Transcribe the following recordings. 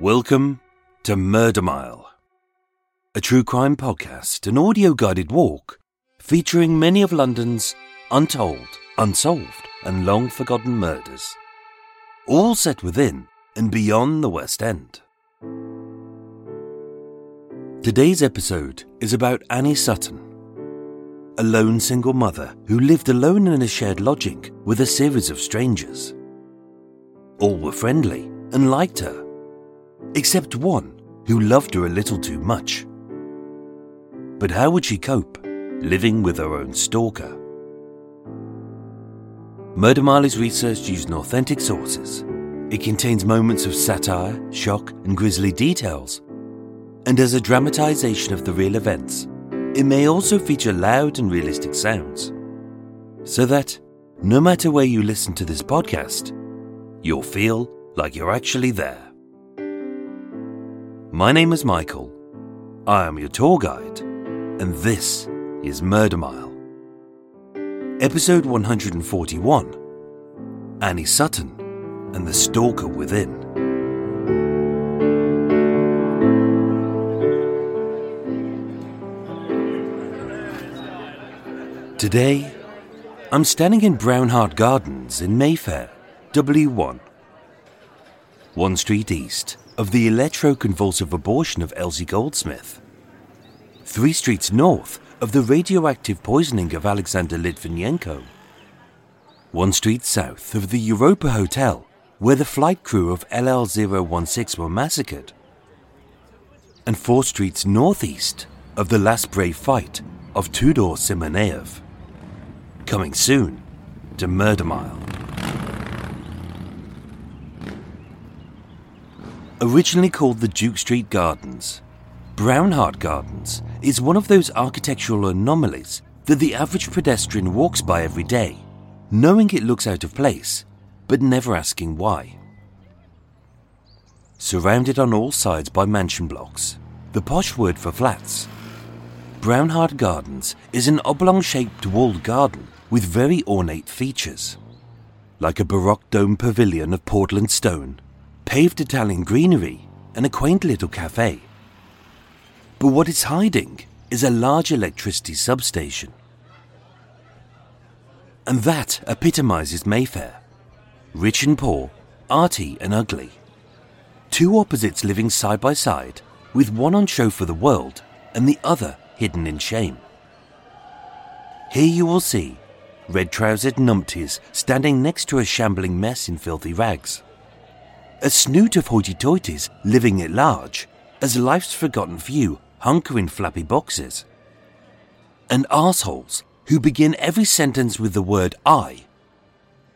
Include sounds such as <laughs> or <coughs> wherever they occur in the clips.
Welcome to Murder Mile, a true crime podcast, an audio guided walk featuring many of London's untold, unsolved, and long forgotten murders, all set within and beyond the West End. Today's episode is about Annie Sutton, a lone single mother who lived alone in a shared lodging with a series of strangers. All were friendly and liked her, except one who loved her a little too much. But how would she cope living with her own stalker? Murder Mile research using authentic sources. It contains moments of satire, shock, and grisly details. And as a dramatization of the real events, it may also feature loud and realistic sounds. So that, no matter where you listen to this podcast, you'll feel like you're actually there. My name is Michael. I am your tour guide, and this is Murder Mile. Episode 141 Annie Sutton and the Stalker Within. Today, I'm standing in Brown Hart Gardens in Mayfair, W1. One street east of the electroconvulsive abortion of Elsie Goldsmith. Three streets north of the radioactive poisoning of Alexander Litvinenko. One street south of the Europa Hotel, where the flight crew of LL016 were massacred. And four streets northeast of the last brave fight of Tudor Simionov. Coming soon to Murder Mile. Originally called the Duke Street Gardens, Brown Hart Gardens is one of those architectural anomalies that the average pedestrian walks by every day, knowing it looks out of place, but never asking why. Surrounded on all sides by mansion blocks, the posh word for flats, Brown Hart Gardens is an oblong shaped walled garden with very ornate features. Like a Baroque dome pavilion of Portland stone, paved Italian greenery, and a quaint little cafe. But what it's hiding is a large electricity substation. And that epitomizes Mayfair rich and poor, arty and ugly. Two opposites living side by side, with one on show for the world and the other hidden in shame. Here you will see red trousered numpties standing next to a shambling mess in filthy rags. A snoot of hoity toities living at large, as life's forgotten few hunker in flappy boxes. And arseholes who begin every sentence with the word I,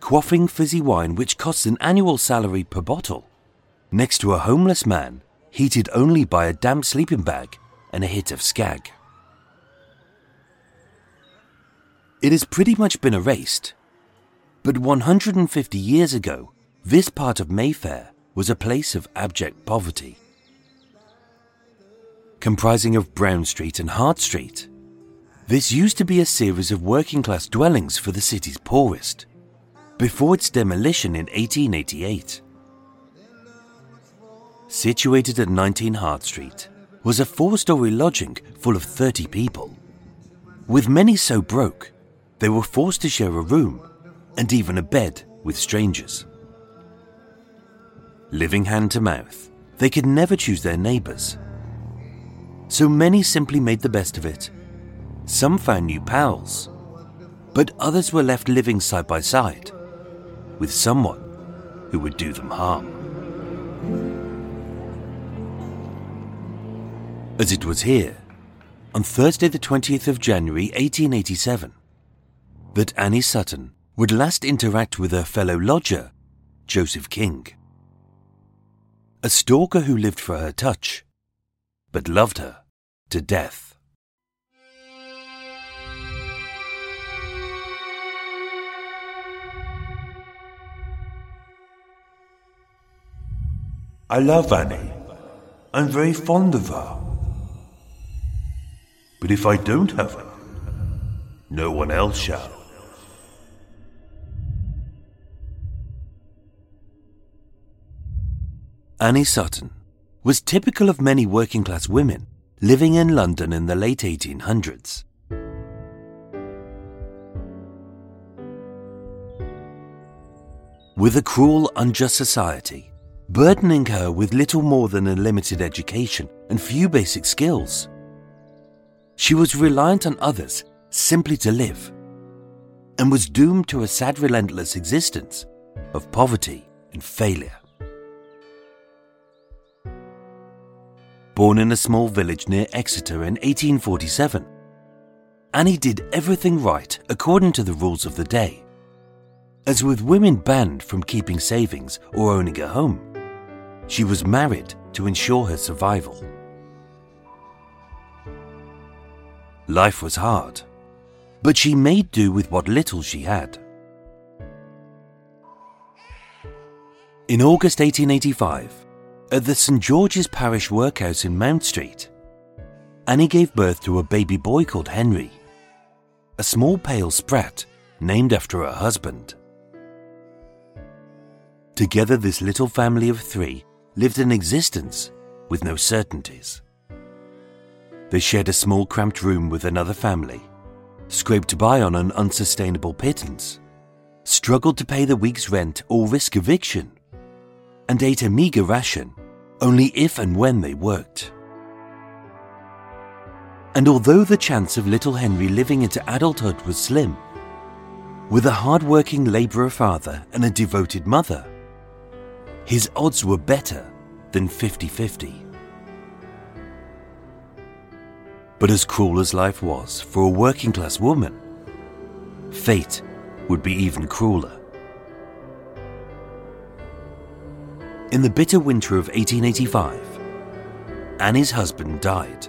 quaffing fizzy wine which costs an annual salary per bottle, next to a homeless man heated only by a damp sleeping bag and a hit of skag. It has pretty much been erased. But 150 years ago, this part of Mayfair was a place of abject poverty. Comprising of Brown Street and Hart Street, this used to be a series of working class dwellings for the city's poorest, before its demolition in 1888. situated at 19 Hart Street, was a four story lodging full of 30 people. With many so broke, they were forced to share a room and even a bed with strangers. Living hand to mouth, they could never choose their neighbours. So many simply made the best of it. Some found new pals, but others were left living side by side with someone who would do them harm. As it was here, on Thursday, the 20th of January 1887, that Annie Sutton would last interact with her fellow lodger, Joseph King. A stalker who lived for her touch, but loved her to death. I love Annie. I'm very fond of her. But if I don't have her, no one else shall. Annie Sutton was typical of many working class women living in London in the late 1800s. With a cruel, unjust society, burdening her with little more than a limited education and few basic skills, she was reliant on others simply to live and was doomed to a sad, relentless existence of poverty and failure. Born in a small village near Exeter in 1847, Annie did everything right according to the rules of the day. As with women banned from keeping savings or owning a home, she was married to ensure her survival. Life was hard, but she made do with what little she had. In August 1885, at the St George's Parish Workhouse in Mount Street, Annie gave birth to a baby boy called Henry, a small pale sprat named after her husband. Together, this little family of three lived an existence with no certainties. They shared a small cramped room with another family, scraped by on an unsustainable pittance, struggled to pay the week's rent or risk eviction, and ate a meagre ration only if and when they worked. And although the chance of little Henry living into adulthood was slim, with a hard-working labourer father and a devoted mother, his odds were better than 50-50. But as cruel as life was for a working class woman, fate would be even crueler. In the bitter winter of 1885, Annie's husband died.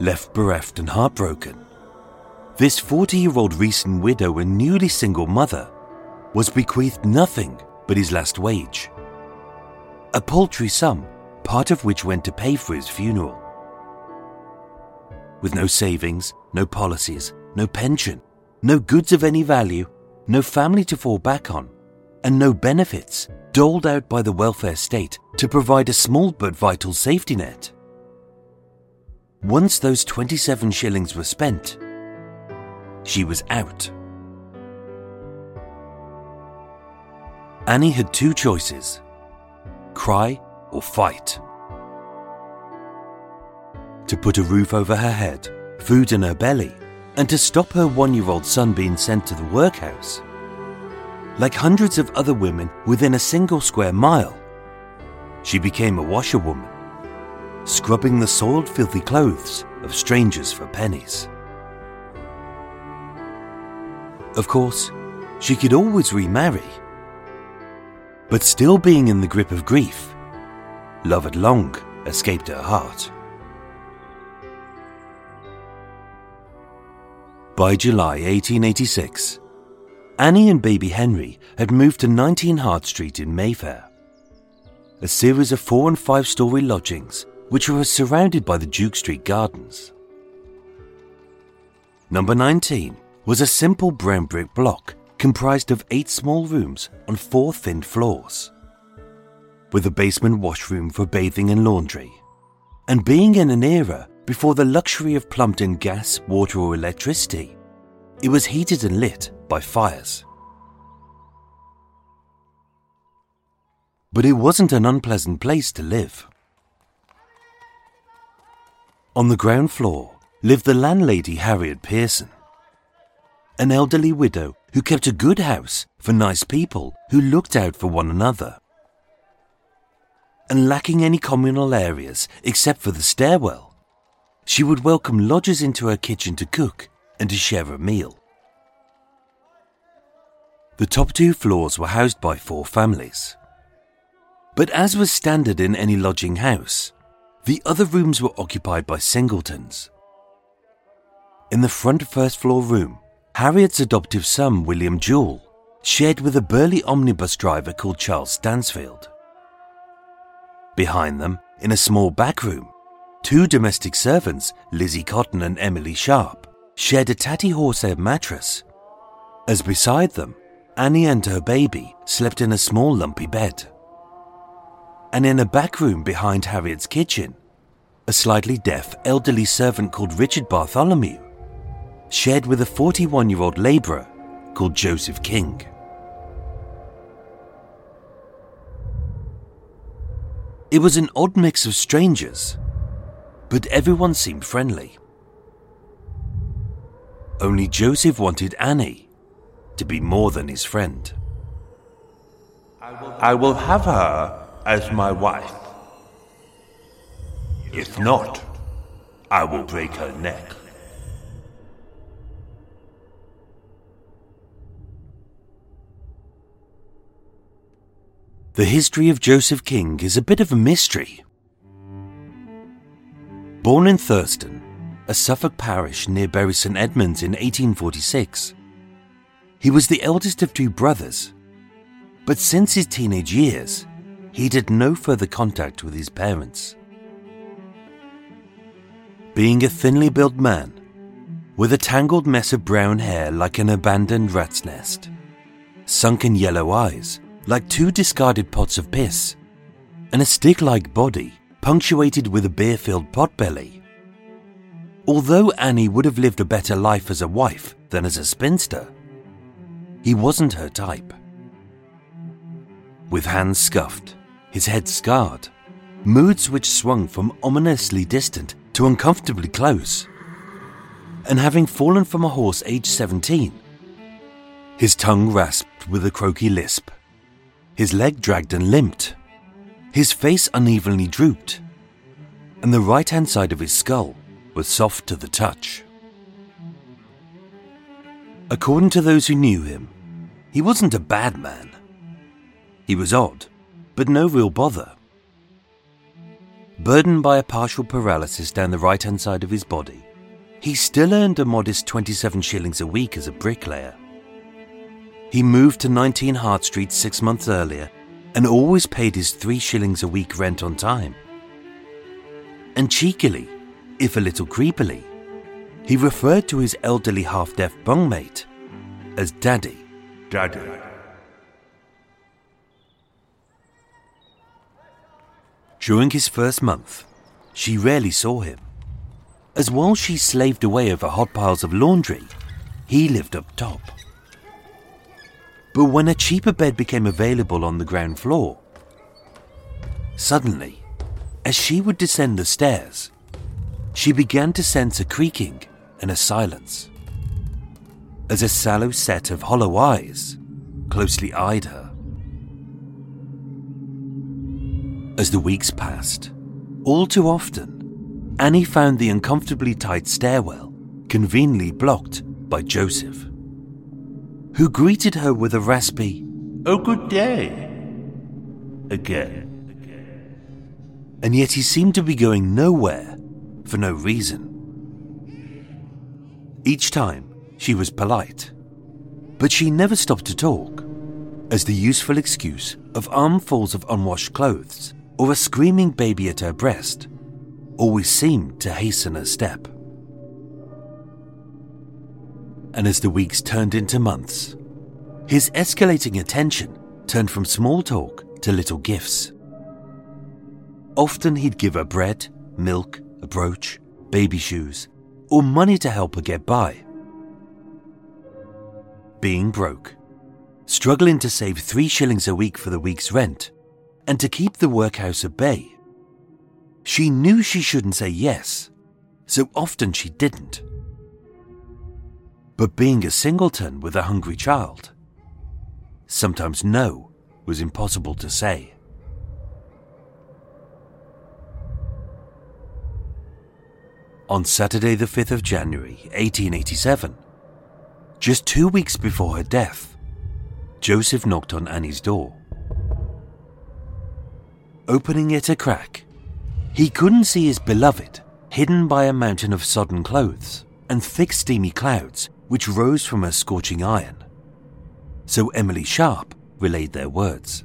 Left bereft and heartbroken, this 40 year old recent widow and newly single mother was bequeathed nothing but his last wage. A paltry sum, part of which went to pay for his funeral. With no savings, no policies, no pension, no goods of any value, no family to fall back on, and no benefits doled out by the welfare state to provide a small but vital safety net. Once those 27 shillings were spent, she was out. Annie had two choices cry or fight. To put a roof over her head, food in her belly, and to stop her one year old son being sent to the workhouse like hundreds of other women within a single square mile. She became a washerwoman, scrubbing the soiled, filthy clothes of strangers for pennies. Of course, she could always remarry. But still being in the grip of grief, love had long escaped her heart. By July 1886, Annie and baby Henry had moved to 19 Hart Street in Mayfair. A series of four and five story lodgings which were surrounded by the Duke Street gardens. Number 19 was a simple brown brick block comprised of eight small rooms on four thin floors. with a basement washroom for bathing and laundry. And being in an era before the luxury of plumbed in gas, water, or electricity, it was heated and lit by fires. But it wasn't an unpleasant place to live. On the ground floor lived the landlady Harriet Pearson, an elderly widow who kept a good house for nice people who looked out for one another. And lacking any communal areas except for the stairwell, she would welcome lodgers into her kitchen to cook and to share a meal. The top two floors were housed by four families. But as was standard in any lodging house, the other rooms were occupied by singletons. In the front first floor room, Harriet's adoptive son, William Jewell, shared with a burly omnibus driver called Charles Stansfield. Behind them, in a small back room, two domestic servants, Lizzie Cotton and Emily Sharp, shared a tatty horsehair mattress, as beside them, Annie and her baby slept in a small lumpy bed. And in a back room behind Harriet's kitchen, a slightly deaf elderly servant called Richard Bartholomew shared with a 41 year old labourer called Joseph King. It was an odd mix of strangers, but everyone seemed friendly. Only Joseph wanted Annie to be more than his friend. I will have her as my wife. If not, I will break her neck. The history of Joseph King is a bit of a mystery. Born in Thurston, a Suffolk parish near Bury St Edmunds in 1846, he was the eldest of two brothers, but since his teenage years, he'd had no further contact with his parents. Being a thinly built man, with a tangled mess of brown hair like an abandoned rat's nest, sunken yellow eyes like two discarded pots of piss, and a stick like body punctuated with a beer filled potbelly. Although Annie would have lived a better life as a wife than as a spinster, he wasn't her type. With hands scuffed, his head scarred, moods which swung from ominously distant to uncomfortably close, and having fallen from a horse aged 17, his tongue rasped with a croaky lisp, his leg dragged and limped, his face unevenly drooped, and the right hand side of his skull was soft to the touch. According to those who knew him, he wasn't a bad man. He was odd, but no real bother. Burdened by a partial paralysis down the right hand side of his body, he still earned a modest 27 shillings a week as a bricklayer. He moved to 19 Hart Street six months earlier and always paid his three shillings a week rent on time. And cheekily, if a little creepily, he referred to his elderly half deaf bungmate as Daddy. Daddy. During his first month, she rarely saw him, as while she slaved away over hot piles of laundry, he lived up top. But when a cheaper bed became available on the ground floor, suddenly, as she would descend the stairs, she began to sense a creaking and a silence. As a sallow set of hollow eyes closely eyed her. As the weeks passed, all too often, Annie found the uncomfortably tight stairwell conveniently blocked by Joseph, who greeted her with a raspy, Oh, good day. Again. and yet he seemed to be going nowhere for no reason. Each time, she was polite, but she never stopped to talk, as the useful excuse of armfuls of unwashed clothes or a screaming baby at her breast always seemed to hasten her step. And as the weeks turned into months, his escalating attention turned from small talk to little gifts, Often he'd give her bread, milk, a brooch, baby shoes, or money to help her get by. Being broke, struggling to save three shillings a week for the week's rent, and to keep the workhouse at bay. She knew she shouldn't say yes, so often she didn't. But being a singleton with a hungry child, sometimes no was impossible to say. On Saturday, the 5th of January, 1887, just two weeks before her death, Joseph knocked on Annie's door. Opening it a crack, he couldn't see his beloved, hidden by a mountain of sodden clothes and thick steamy clouds which rose from her scorching iron. So Emily Sharp relayed their words.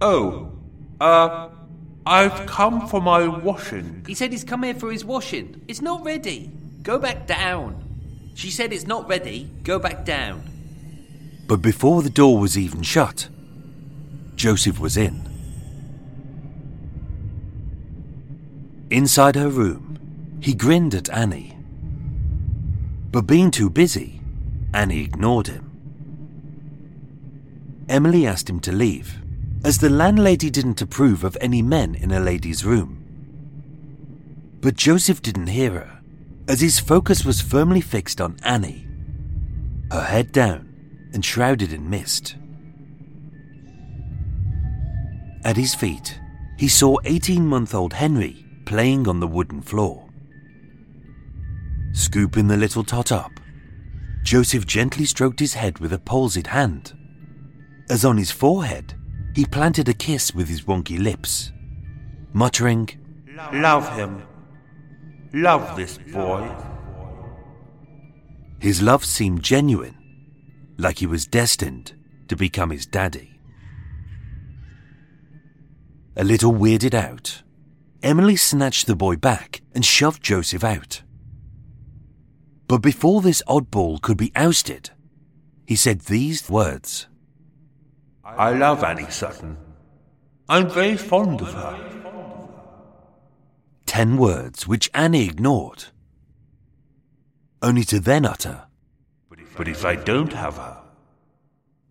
Oh, uh, I've come for my washing. He said he's come here for his washing. It's not ready. Go back down. She said it's not ready. Go back down. But before the door was even shut, Joseph was in. Inside her room, he grinned at Annie. But being too busy, Annie ignored him. Emily asked him to leave, as the landlady didn't approve of any men in a lady's room. But Joseph didn't hear her, as his focus was firmly fixed on Annie, her head down and shrouded in mist. At his feet, he saw 18 month old Henry playing on the wooden floor. Scooping the little tot up, Joseph gently stroked his head with a palsied hand, as on his forehead he planted a kiss with his wonky lips, muttering, Love him. Love this boy. His love seemed genuine, like he was destined to become his daddy. A little weirded out, Emily snatched the boy back and shoved Joseph out. But before this oddball could be ousted, he said these words I love Annie Sutton. I'm very fond of her. Ten words which Annie ignored, only to then utter, But if I don't have her,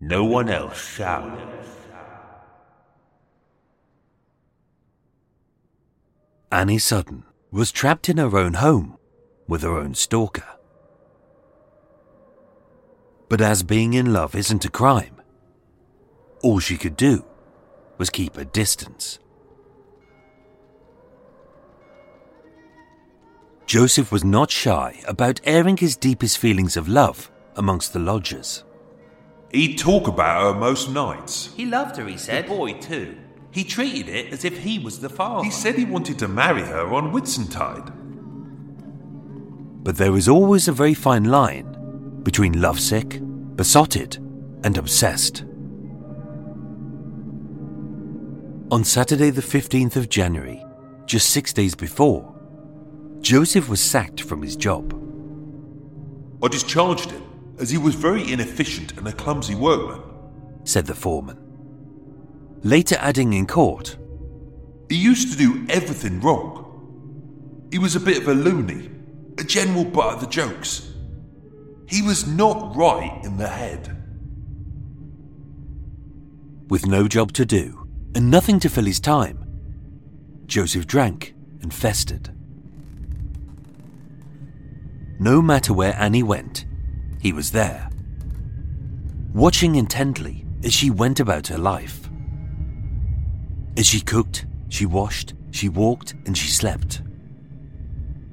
no one else shall. Annie Sutton was trapped in her own home with her own stalker. But as being in love isn't a crime, all she could do was keep her distance. Joseph was not shy about airing his deepest feelings of love amongst the lodgers. He'd talk about her most nights. He loved her, he The said. boy, too. He treated it as if he was the father. He said he wanted to marry her on Whitsuntide. But there is always a very fine line between lovesick, besotted, and obsessed. On Saturday, the 15th of January, just six days before, Joseph was sacked from his job. I discharged him as he was very inefficient and a clumsy workman. said the foreman. Later adding in court, He used to do everything wrong. He was a bit of a loony, a general butt of the jokes. He was not right in the head. with no job to do and nothing to fill his time, Joseph drank and festered. No matter where Annie went, he was there, watching intently as she went about her life. As she cooked, she washed, she walked, and she slept.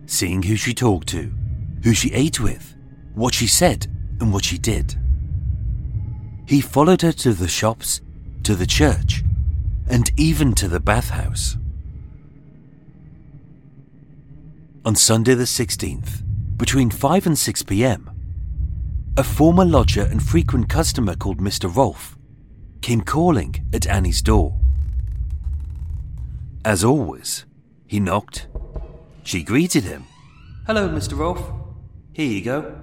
Seeing who she talked to, who she ate with, what she said, and what she did. He followed her to the shops, to the church, and even to the bathhouse. On Sunday the 16th, between 5 and 6 pm, a former lodger and frequent customer called Mr. Rolfe came calling at Annie's door. As always, he knocked. She greeted him. Hello, Mr. Rolfe. Here you go.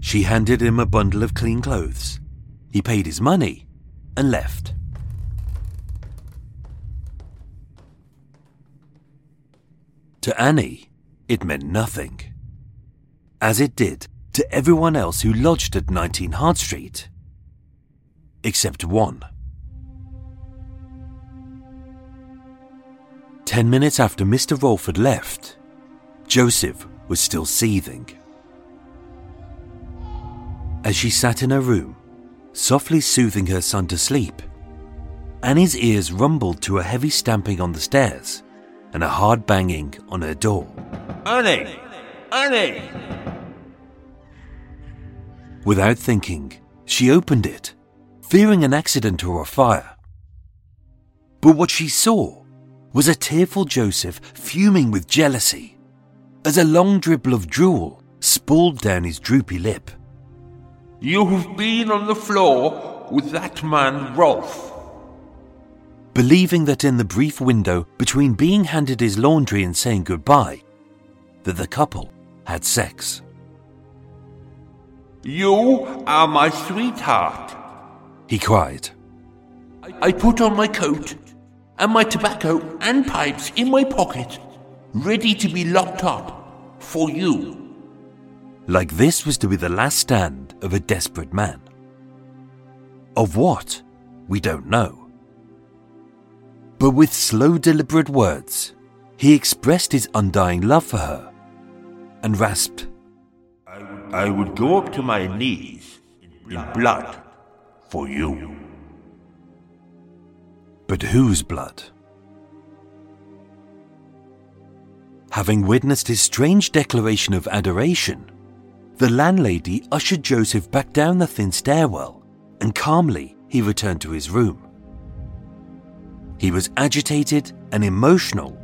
She handed him a bundle of clean clothes. He paid his money and left. To Annie, it meant nothing. As it did to everyone else who lodged at 19 Hart Street. Except one. Ten minutes after Mr. Rolfe had left, Joseph was still seething. As she sat in her room, softly soothing her son to sleep, Annie's ears rumbled to a heavy stamping on the stairs and a hard banging on her door. Annie! Annie! Without thinking, she opened it, fearing an accident or a fire. But what she saw was a tearful Joseph fuming with jealousy as a long dribble of drool spooled down his droopy lip. You've been on the floor with that man, Rolfe. Believing that in the brief window between being handed his laundry and saying goodbye, that the couple had sex. You are my sweetheart. He cried. I put on my coat and my tobacco and pipes in my pocket, ready to be locked up for you. Like this was to be the last stand of a desperate man. Of what? We don't know. But with slow, deliberate words, he expressed his undying love for her and rasped, I would go up to my knees in blood for you. But whose blood? Having witnessed his strange declaration of adoration, the landlady ushered Joseph back down the thin stairwell, and calmly he returned to his room. He was agitated and emotional,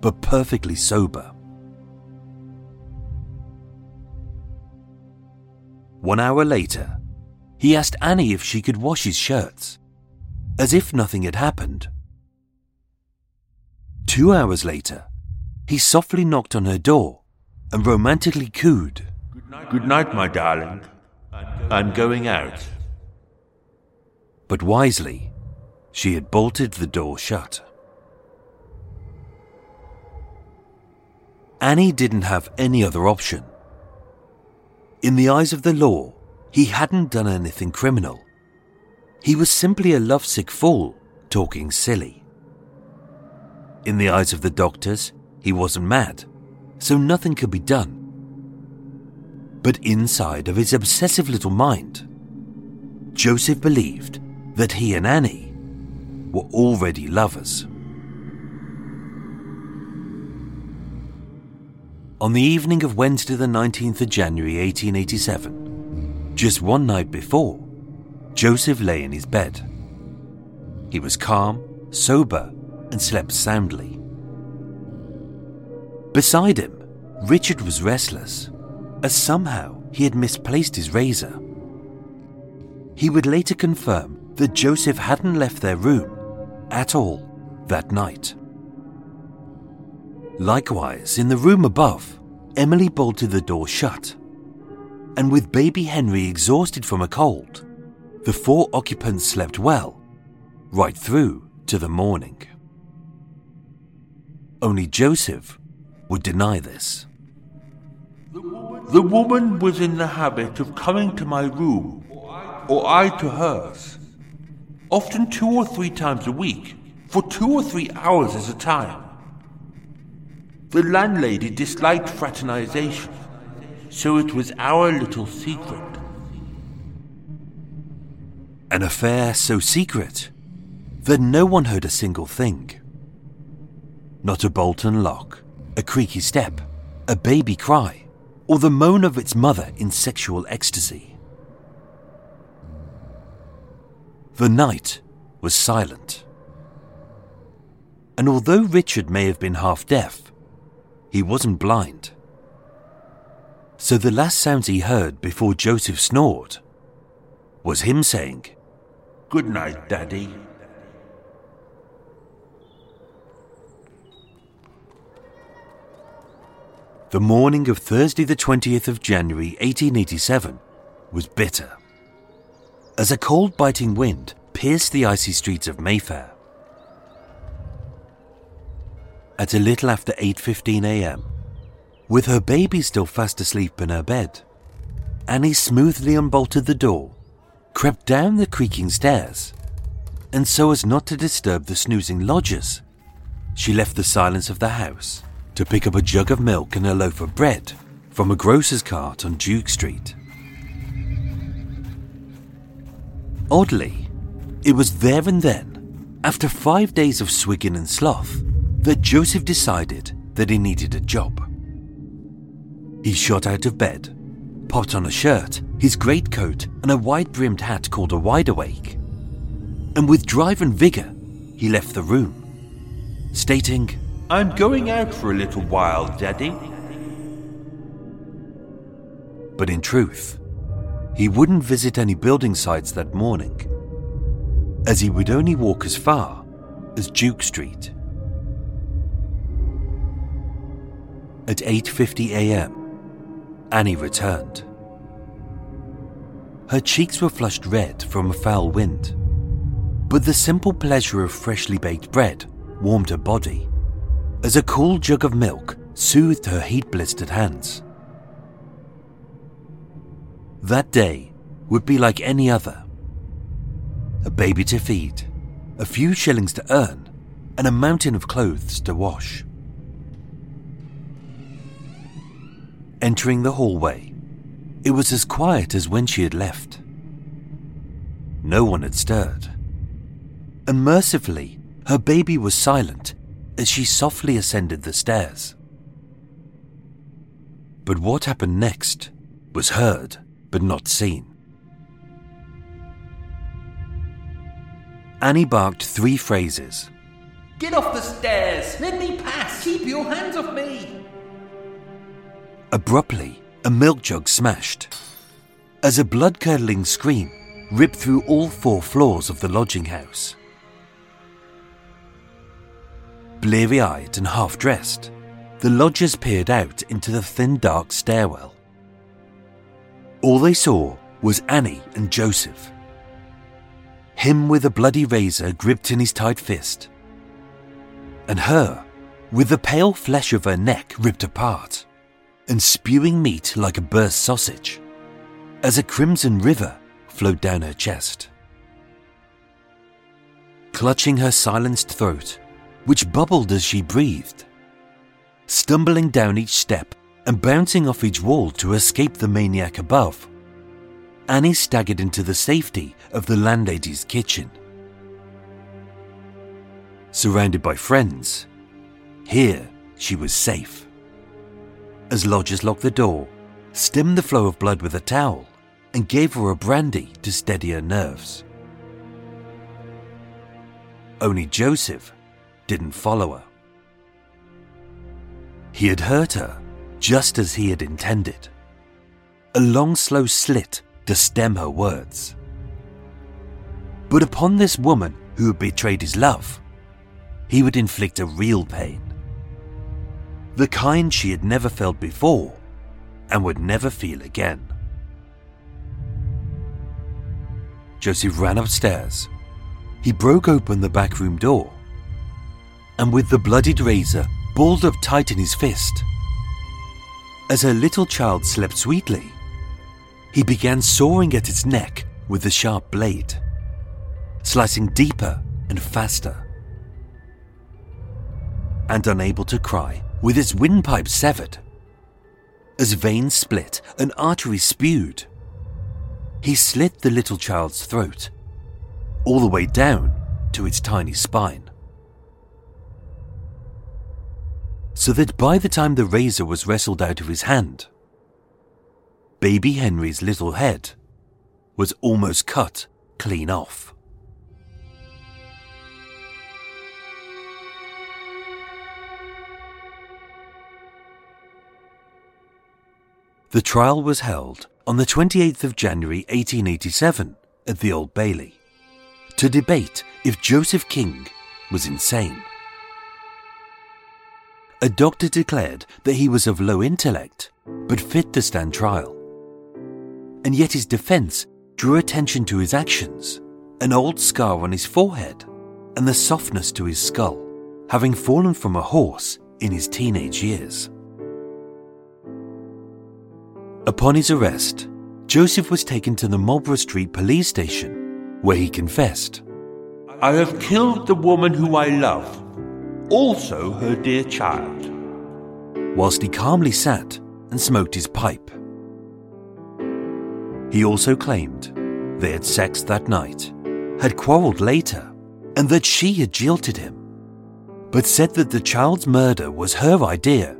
but perfectly sober. One hour later, he asked Annie if she could wash his shirts, as if nothing had happened. Two hours later, he softly knocked on her door and romantically cooed. Good night, my darling. I'm going out. But wisely, she had bolted the door shut. Annie didn't have any other option. In the eyes of the law, he hadn't done anything criminal. He was simply a lovesick fool talking silly. In the eyes of the doctors, he wasn't mad, so nothing could be done. But inside of his obsessive little mind, Joseph believed that he and Annie were already lovers. On the evening of Wednesday, the 19th of January 1887, just one night before, Joseph lay in his bed. He was calm, sober, and slept soundly. Beside him, Richard was restless, as somehow he had misplaced his razor. He would later confirm that Joseph hadn't left their room at all that night. Likewise, in the room above, Emily bolted the door shut. And with baby Henry exhausted from a cold, the four occupants slept well, right through to the morning. Only Joseph would deny this. The woman was in the habit of coming to my room, or I to hers, often two or three times a week, for two or three hours at a time. The landlady disliked fraternization, so it was our little secret. An affair so secret that no one heard a single thing. Not a bolt and lock, a creaky step, a baby cry, or the moan of its mother in sexual ecstasy. The night was silent. And although Richard may have been half deaf, he wasn't blind. So the last sounds he heard before Joseph snored was him saying, Good night, Daddy. The morning of Thursday, the 20th of January 1887, was bitter. As a cold biting wind pierced the icy streets of Mayfair. at a little after 8:15 a.m. With her baby still fast asleep in her bed, Annie smoothly unbolted the door, crept down the creaking stairs, and so as not to disturb the snoozing lodgers, she left the silence of the house to pick up a jug of milk and a loaf of bread from a grocer's cart on Duke Street. Oddly, it was there and then, after five days of swigging and sloth, that Joseph decided that he needed a job. He shot out of bed, popped on a shirt, his greatcoat, and a wide brimmed hat called a wide awake, and with drive and vigour, he left the room, stating, I'm going out for a little while, Daddy. But in truth, he wouldn't visit any building sites that morning, as he would only walk as far as Duke Street. At 8:50 a.m., Annie returned. Her cheeks were flushed red from a foul wind, but the simple pleasure of freshly baked bread warmed her body as a cool jug of milk soothed her heat blistered hands. That day would be like any other a baby to feed, a few shillings to earn, and a mountain of clothes to wash. Entering the hallway, it was as quiet as when she had left. No one had stirred. And mercifully, her baby was silent as she softly ascended the stairs. But what happened next was heard but not seen. Annie barked three phrases. Get off the stairs! Let me pass! Keep your hands off me! Abruptly, a milk jug smashed. As a blood curdling scream ripped through all four floors of the lodging house. Bleary eyed and half dressed, the lodgers peered out into the thin, dark stairwell. All they saw was Annie and Joseph. Him with a bloody razor gripped in his tight fist, and her with the pale flesh of her neck ripped apart and spewing meat like a burst sausage as a crimson river flowed down her chest. Clutching her silenced throat, which bubbled as she breathed, stumbling down each step and bouncing off each wall to escape the maniac above, Annie staggered into the safety of the landlady's kitchen. Surrounded by friends, here she was safe. As lodgers locked the door, stemmed the flow of blood with a towel, and gave her a brandy to steady her nerves. Only Joseph didn't follow her. He had hurt her just as he had intended. A long, slow slit to stem her words. But upon this woman who had betrayed his love, he would inflict a real pain. The kind she had never felt before and would never feel again. Joseph ran upstairs. He broke open the back room door, and with the bloodied razor balled up tight in his fist, as her little child slept sweetly, he began sawing at its neck with the sharp blade, slicing deeper and faster. And unable to cry, with its windpipe severed, as veins split and arteries spewed, he slit the little child's throat, all the way down to its tiny spine. So that by the time the razor was wrestled out of his hand, baby Henry's little head was almost cut clean off. The trial was held on the 28th of January 1887 at the Old Bailey to debate if Joseph King was insane. A doctor declared that he was of low intellect but fit to stand trial. And yet his defense drew attention to his actions, an old scar on his forehead, and the softness to his skull, having fallen from a horse in his teenage years. Upon his arrest, Joseph was taken to the Marlborough Street police station, where he confessed. I have killed the woman who I love, also her dear child. whilst he calmly sat and smoked his pipe. He also claimed they had sex that night, had quarrelled later, and that she had jilted him, but said that the child's murder was her idea.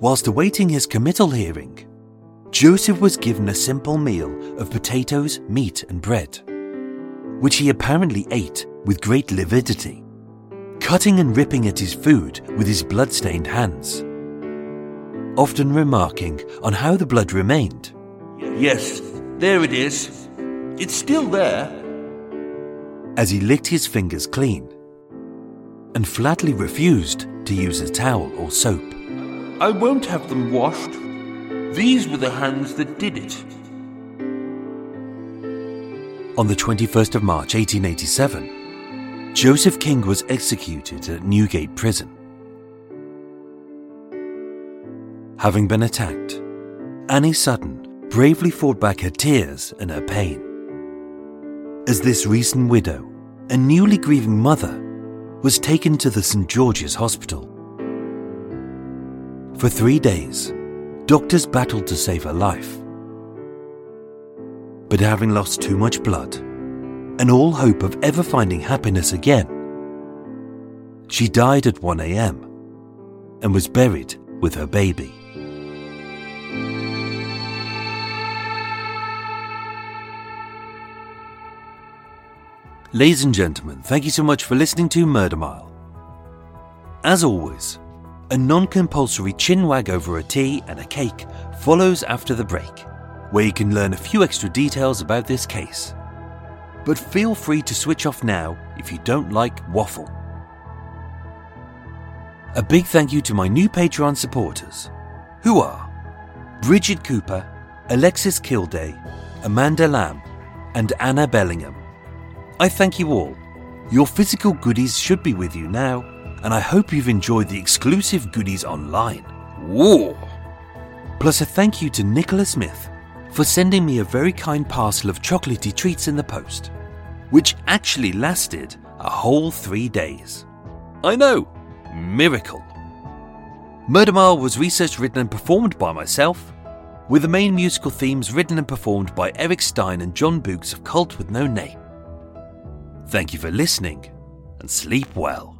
Whilst awaiting his committal hearing, Joseph was given a simple meal of potatoes, meat, and bread, which he apparently ate with great lividity cutting and ripping at his food with his blood-stained hands, often remarking on how the blood remained. Yes, there it is. It's still there. as he licked his fingers clean and flatly refused to use a towel or soap. I won't have them washed. These were the hands that did it. On the 21st of March 1887, Joseph King was executed at Newgate Prison. Having been attacked, Annie Sutton bravely fought back her tears and her pain. As this recent widow and newly grieving mother was taken to the St George's Hospital. For three days, doctors battled to save her life. But having lost too much blood, and all hope of ever finding happiness again. She died at 1 am and was buried with her baby. Ladies and gentlemen, thank you so much for listening to Murder Mile. As always, a non compulsory chin wag over a tea and a cake follows after the break, where you can learn a few extra details about this case but feel free to switch off now if you don't like waffle. A big thank you to my new Patreon supporters, who are Bridget Cooper, Alexis Kilday, Amanda Lamb, and Anna Bellingham. I thank you all. Your physical goodies should be with you now, and I hope you've enjoyed the exclusive goodies online. Whoa! Plus, a thank you to Nicola Smith for sending me a very kind parcel of chocolatey treats in the post, which actually lasted a whole three days. I know, miracle. Murder Mile was researched, written, and performed by myself, with the main musical themes written and performed by Erik Stein and Jon Books of Cult with No Name. Thank you for listening, and sleep well.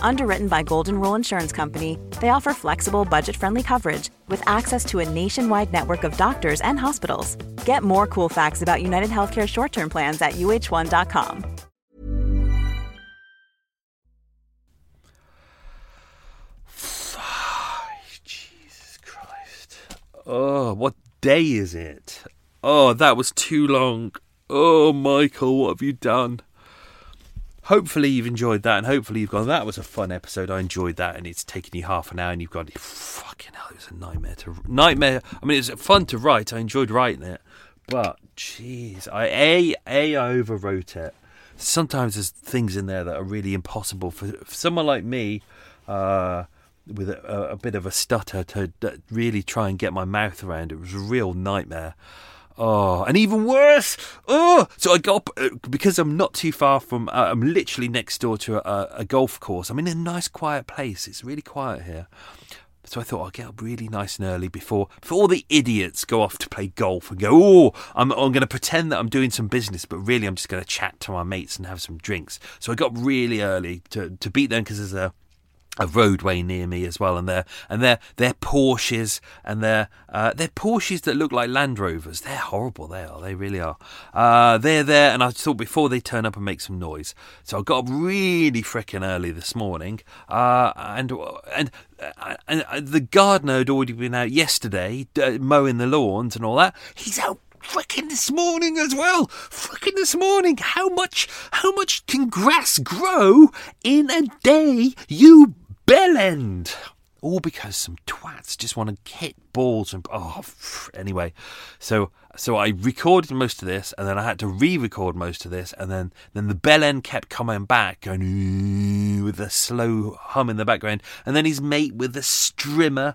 Underwritten by Golden Rule Insurance Company, they offer flexible, budget friendly coverage with access to a nationwide network of doctors and hospitals. Get more cool facts about United Healthcare short term plans at uh1.com. Jesus Christ. Oh, what day is it? Oh, that was too long. Oh, Michael, what have you done? Hopefully you've enjoyed that, and hopefully you've gone. That was a fun episode. I enjoyed that, and it's taken you half an hour, and you've gone. Fucking hell, it was a nightmare to nightmare. I mean, it's fun to write. I enjoyed writing it, but jeez, I a a I overwrote it. Sometimes there's things in there that are really impossible for, for someone like me. Uh, with a, a, bit of a stutter to really try and get my mouth around it was a real nightmare. Oh, and even worse. Oh, so I got uh, because I'm not too far from. Uh, I'm literally next door to a, a, golf course. I'm in a nice, quiet place. It's really quiet here. So I thought I'll get up really nice and early before before all the idiots go off to play golf and go. Oh, I'm I'm going to pretend that I'm doing some business, but really I'm just going to chat to my mates and have some drinks. So I got up really early to to beat them because there's a a roadway near me as well, and they're and they're they're Porsches and they're uh, they're Porsches that look like Land Rovers. They're horrible. They are. They really are. Uh, they're there, and I thought before they turn up and make some noise, so I got up really freaking early this morning, uh, and and. Uh, and uh, the gardener had already been out yesterday mowing the lawns and all that. He's out fricking this morning as well. Fricking this morning. How much? How much can grass grow in a day? You bellend. All because some twats just want to hit balls and oh anyway. So so I recorded most of this and then I had to re-record most of this and then then the bell end kept coming back going with a slow hum in the background and then his mate with the strimmer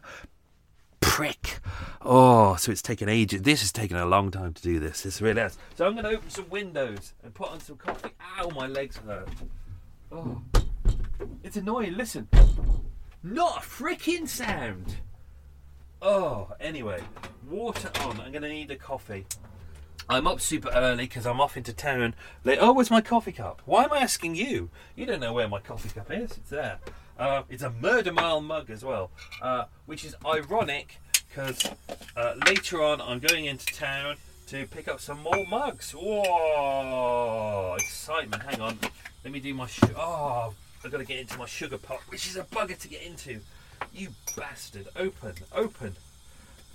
prick. Oh, so it's taken ages. This has taken a long time to do this. This really has. So I'm going to open some windows and put on some coffee. Ow, my legs hurt. Oh. It's annoying. Listen. Not a freaking sound. Oh, anyway. Water on. I'm going to need a coffee. I'm up super early because I'm off into town. Like, oh, where's my coffee cup? Why am I asking you? You don't know where my coffee cup is. It's there. Uh, it's a Murder Mile mug as well, uh, which is ironic because uh, later on I'm going into town to pick up some more mugs. Whoa! Excitement. Hang on. Let me do my. Sh- oh, I've got to get into my sugar pot, which is a bugger to get into. You bastard! Open, open,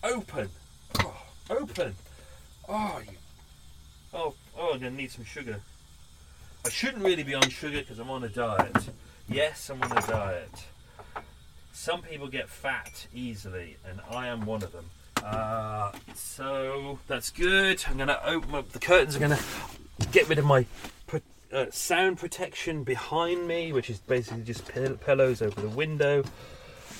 open, oh, open. Oh, you. Oh, oh, I'm gonna need some sugar. I shouldn't really be on sugar because I'm on a diet. Yes, I'm on a diet. Some people get fat easily, and I am one of them. Uh, so that's good. I'm going to open up the curtains. I'm going to get rid of my uh, sound protection behind me, which is basically just pillows over the window,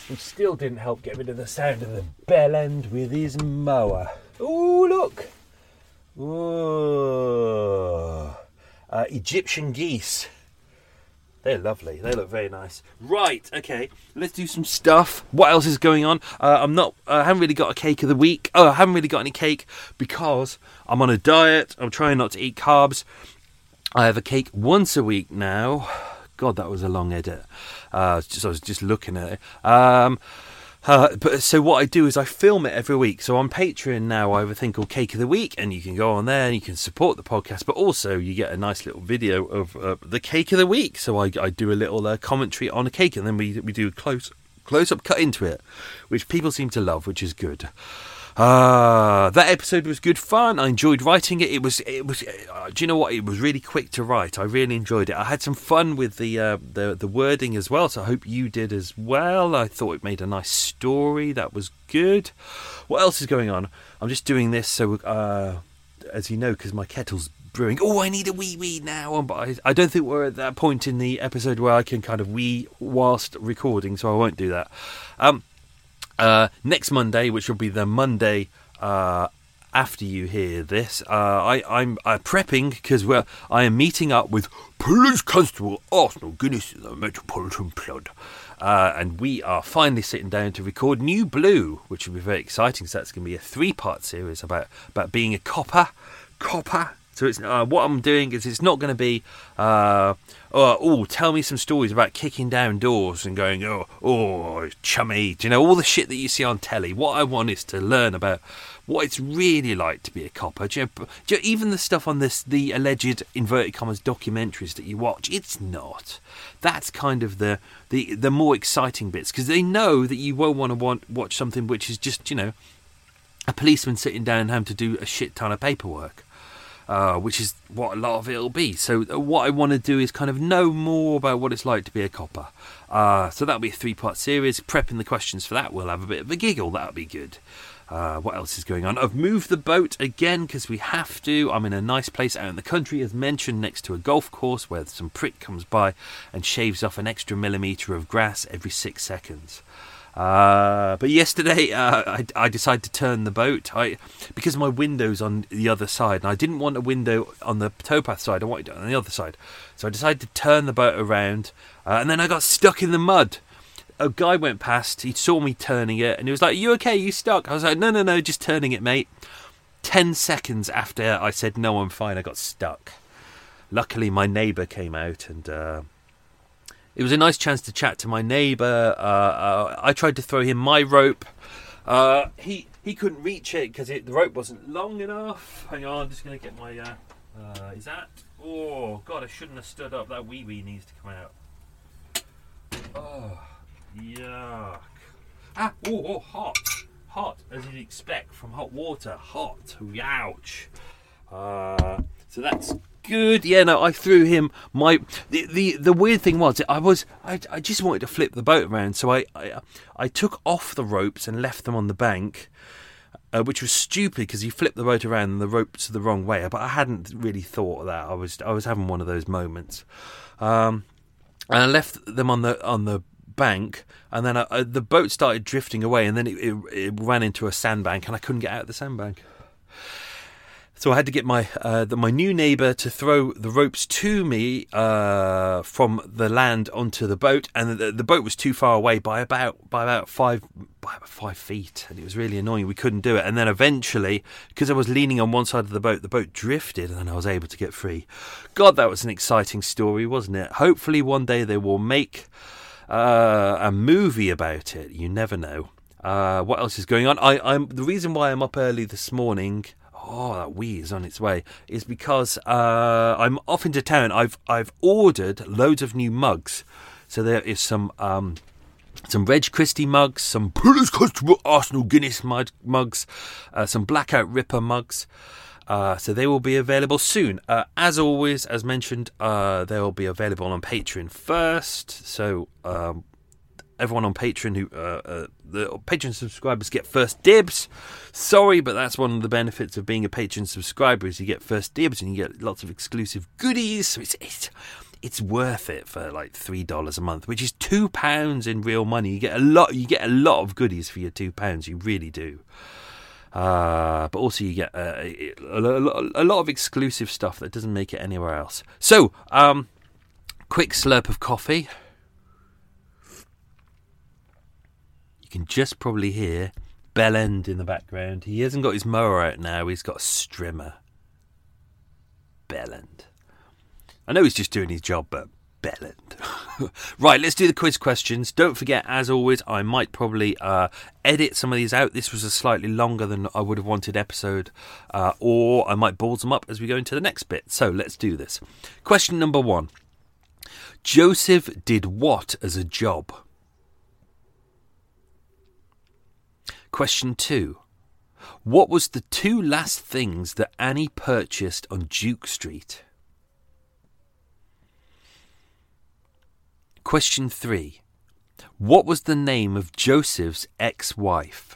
which still didn't help get rid of the sound of the bell end with his mower. Oh, look! Oh, uh, Egyptian geese. They're lovely. They look very nice. Right, okay. Let's do some stuff. What else is going on? Uh, I'm not. Uh, I haven't really got a cake of the week. Oh, I haven't really got any cake because I'm on a diet. I'm trying not to eat carbs. I have a cake once a week now. God, that was a long edit. Uh, just, I was just looking at it. Um, uh, but so what I do is I film it every week. So on Patreon now, I have a thing called Cake of the Week, and you can go on there and you can support the podcast. But also, you get a nice little video of uh, the cake of the week. So I, I do a little uh, commentary on a cake, and then we we do a close close up cut into it, which people seem to love, which is good. Uh, that episode was good fun. I enjoyed writing it. It was, it was. Uh, do you know what? It was really quick to write. I really enjoyed it. I had some fun with the uh, the the wording as well. So I hope you did as well. I thought it made a nice story. That was good. What else is going on? I'm just doing this so, uh, as you know, because my kettle's brewing. Oh, I need a wee wee now. But I, I don't think we're at that point in the episode where I can kind of wee whilst recording, so I won't do that. Um, uh, next Monday, which will be the Monday uh, after you hear this, uh, I, I'm uh, prepping because I am meeting up with Police Constable Arsenal Guinness in the Metropolitan Flood. Uh, and we are finally sitting down to record New Blue, which will be very exciting. So that's going to be a three-part series about about being a copper, copper. So it's uh, what I'm doing is it's not going to be uh, oh, oh, tell me some stories about kicking down doors and going, oh, oh, chummy. Do you know all the shit that you see on telly? What I want is to learn about what it's really like to be a copper. Do you do you even the stuff on this, the alleged inverted commas documentaries that you watch, it's not. That's kind of the the the more exciting bits because they know that you won't want to want watch something which is just you know a policeman sitting down having to do a shit ton of paperwork. Uh, which is what a lot of it'll be. So, uh, what I want to do is kind of know more about what it's like to be a copper. Uh, so, that'll be a three part series. Prepping the questions for that, we'll have a bit of a giggle. That'll be good. Uh, what else is going on? I've moved the boat again because we have to. I'm in a nice place out in the country, as mentioned, next to a golf course where some prick comes by and shaves off an extra millimetre of grass every six seconds. Uh, but yesterday, uh, I, I, decided to turn the boat. I because my window's on the other side, and I didn't want a window on the towpath side. I wanted it on the other side, so I decided to turn the boat around, uh, and then I got stuck in the mud. A guy went past. He saw me turning it, and he was like, "You okay? You stuck?" I was like, "No, no, no, just turning it, mate." Ten seconds after I said, "No, I'm fine," I got stuck. Luckily, my neighbour came out and uh, it was a nice chance to chat to my neighbour. Uh, uh, I tried to throw him my rope. Uh, he he couldn't reach it because the rope wasn't long enough. Hang on, I'm just going to get my. Uh, uh, is that? Oh God, I shouldn't have stood up. That wee wee needs to come out. Oh, yuck! Ah, oh, oh, hot, hot as you'd expect from hot water. Hot, ouch. Uh, so that's good. Yeah, no, I threw him my. The the, the weird thing was, I was I, I just wanted to flip the boat around, so I I, I took off the ropes and left them on the bank. Uh, which was stupid because he flipped the boat around and the ropes the wrong way. But I hadn't really thought of that. I was I was having one of those moments, um, and I left them on the on the bank, and then I, I, the boat started drifting away, and then it, it, it ran into a sandbank, and I couldn't get out of the sandbank. So I had to get my uh, the, my new neighbour to throw the ropes to me uh, from the land onto the boat, and the, the, boat was too far away by about by about five by about five feet, and it was really annoying. We couldn't do it, and then eventually, because I was leaning on one side of the boat, the boat drifted, and I was able to get free. God, that was an exciting story, wasn't it? Hopefully, one day they will make uh, a movie about it. You never know. Uh, what else is going on? I, I'm the reason why I'm up early this morning oh, that wee is on its way, is because uh, I'm off into town. I've I've ordered loads of new mugs. So there is some um, some Reg Christie mugs, some Police Constable Arsenal Guinness mugs, uh, some Blackout Ripper mugs. Uh, so they will be available soon. Uh, as always, as mentioned, uh, they will be available on Patreon first. So um, everyone on Patreon who uh, uh, the Patreon subscribers get first dibs. Sorry, but that's one of the benefits of being a Patreon subscriber is you get first dibs and you get lots of exclusive goodies. So it's it's, it's worth it for like three dollars a month, which is two pounds in real money. You get a lot. You get a lot of goodies for your two pounds. You really do. Uh, but also you get uh, a, a, lot of exclusive stuff that doesn't make it anywhere else. So, um, quick slurp of coffee. Can just probably hear Bellend in the background. He hasn't got his mower out now, he's got a strimmer. Bellend. I know he's just doing his job, but Bellend. <laughs> right, let's do the quiz questions. Don't forget, as always, I might probably uh, edit some of these out. This was a slightly longer than I would have wanted episode, uh, or I might balls them up as we go into the next bit. So let's do this. Question number one Joseph did what as a job? Question two. What was the two last things that Annie purchased on Duke Street? Question three. What was the name of Joseph's ex wife?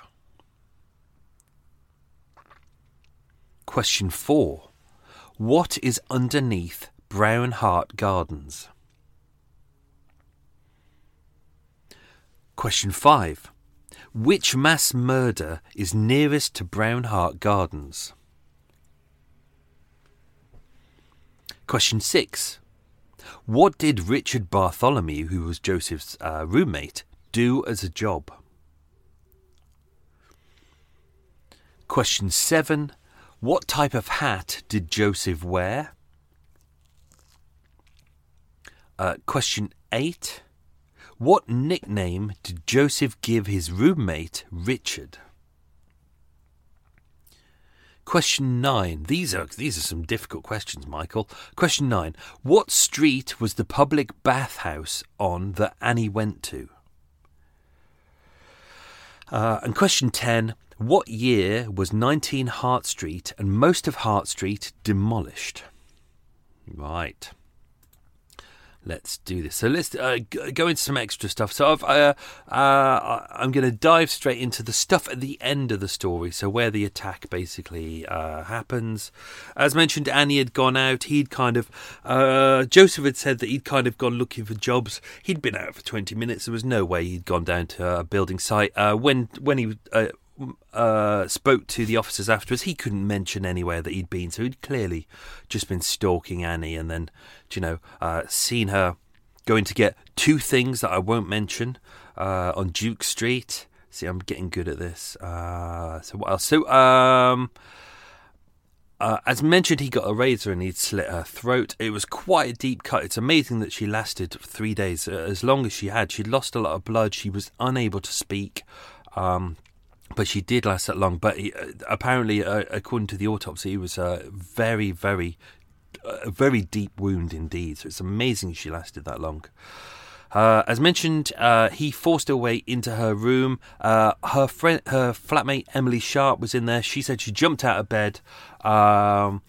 Question four. What is underneath Brown Hart Gardens? Question five. Which mass murder is nearest to Brown Hart Gardens? Question 6. What did Richard Bartholomew, who was Joseph's uh, roommate, do as a job? Question 7. What type of hat did Joseph wear? Uh, question 8. What nickname did Joseph give his roommate, Richard? Question 9. These are these are some difficult questions, Michael. Question 9. What street was the public bathhouse on that Annie went to? Uh, and question 10. What year was 19 Hart Street and most of Hart Street demolished? Right. Let's do this. So let's uh, go into some extra stuff. So I've, uh, uh, I'm going to dive straight into the stuff at the end of the story. So where the attack basically uh, happens. As mentioned, Annie had gone out. He'd kind of uh, Joseph had said that he'd kind of gone looking for jobs. He'd been out for 20 minutes. There was no way he'd gone down to a building site. Uh, when when he uh, spoke to the officers afterwards, he couldn't mention anywhere that he'd been. So he'd clearly just been stalking Annie and then, you know, uh, seen her going to get two things that I won't mention uh, on Duke Street. See, I'm getting good at this. Uh, so what else? So, um, uh, as mentioned, he got a razor and he'd slit her throat. It was quite a deep cut. It's amazing that she lasted three days, as long as she had. She'd lost a lot of blood. She was unable to speak. Um, but she did last that long. But he, uh, apparently, uh, according to the autopsy, it was a very, very, a very deep wound indeed. So it's amazing she lasted that long. Uh, as mentioned, uh, he forced her way into her room. Uh, her friend, her flatmate Emily Sharp was in there. She said she jumped out of bed. Um,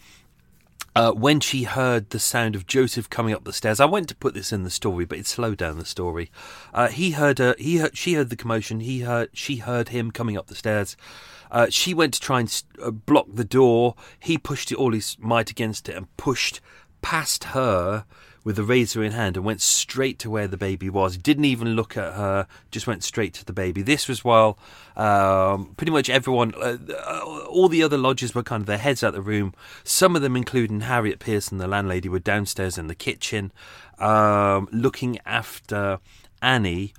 uh, when she heard the sound of Joseph coming up the stairs, I went to put this in the story, but it slowed down the story. Uh, he heard her. He heard. She heard the commotion. He heard. She heard him coming up the stairs. Uh, she went to try and uh, block the door. He pushed it all his might against it and pushed past her with the razor in hand and went straight to where the baby was. Didn't even look at her, just went straight to the baby. This was while um, pretty much everyone, uh, all the other lodgers were kind of their heads out the room. Some of them, including Harriet Pearson, the landlady, were downstairs in the kitchen um, looking after Annie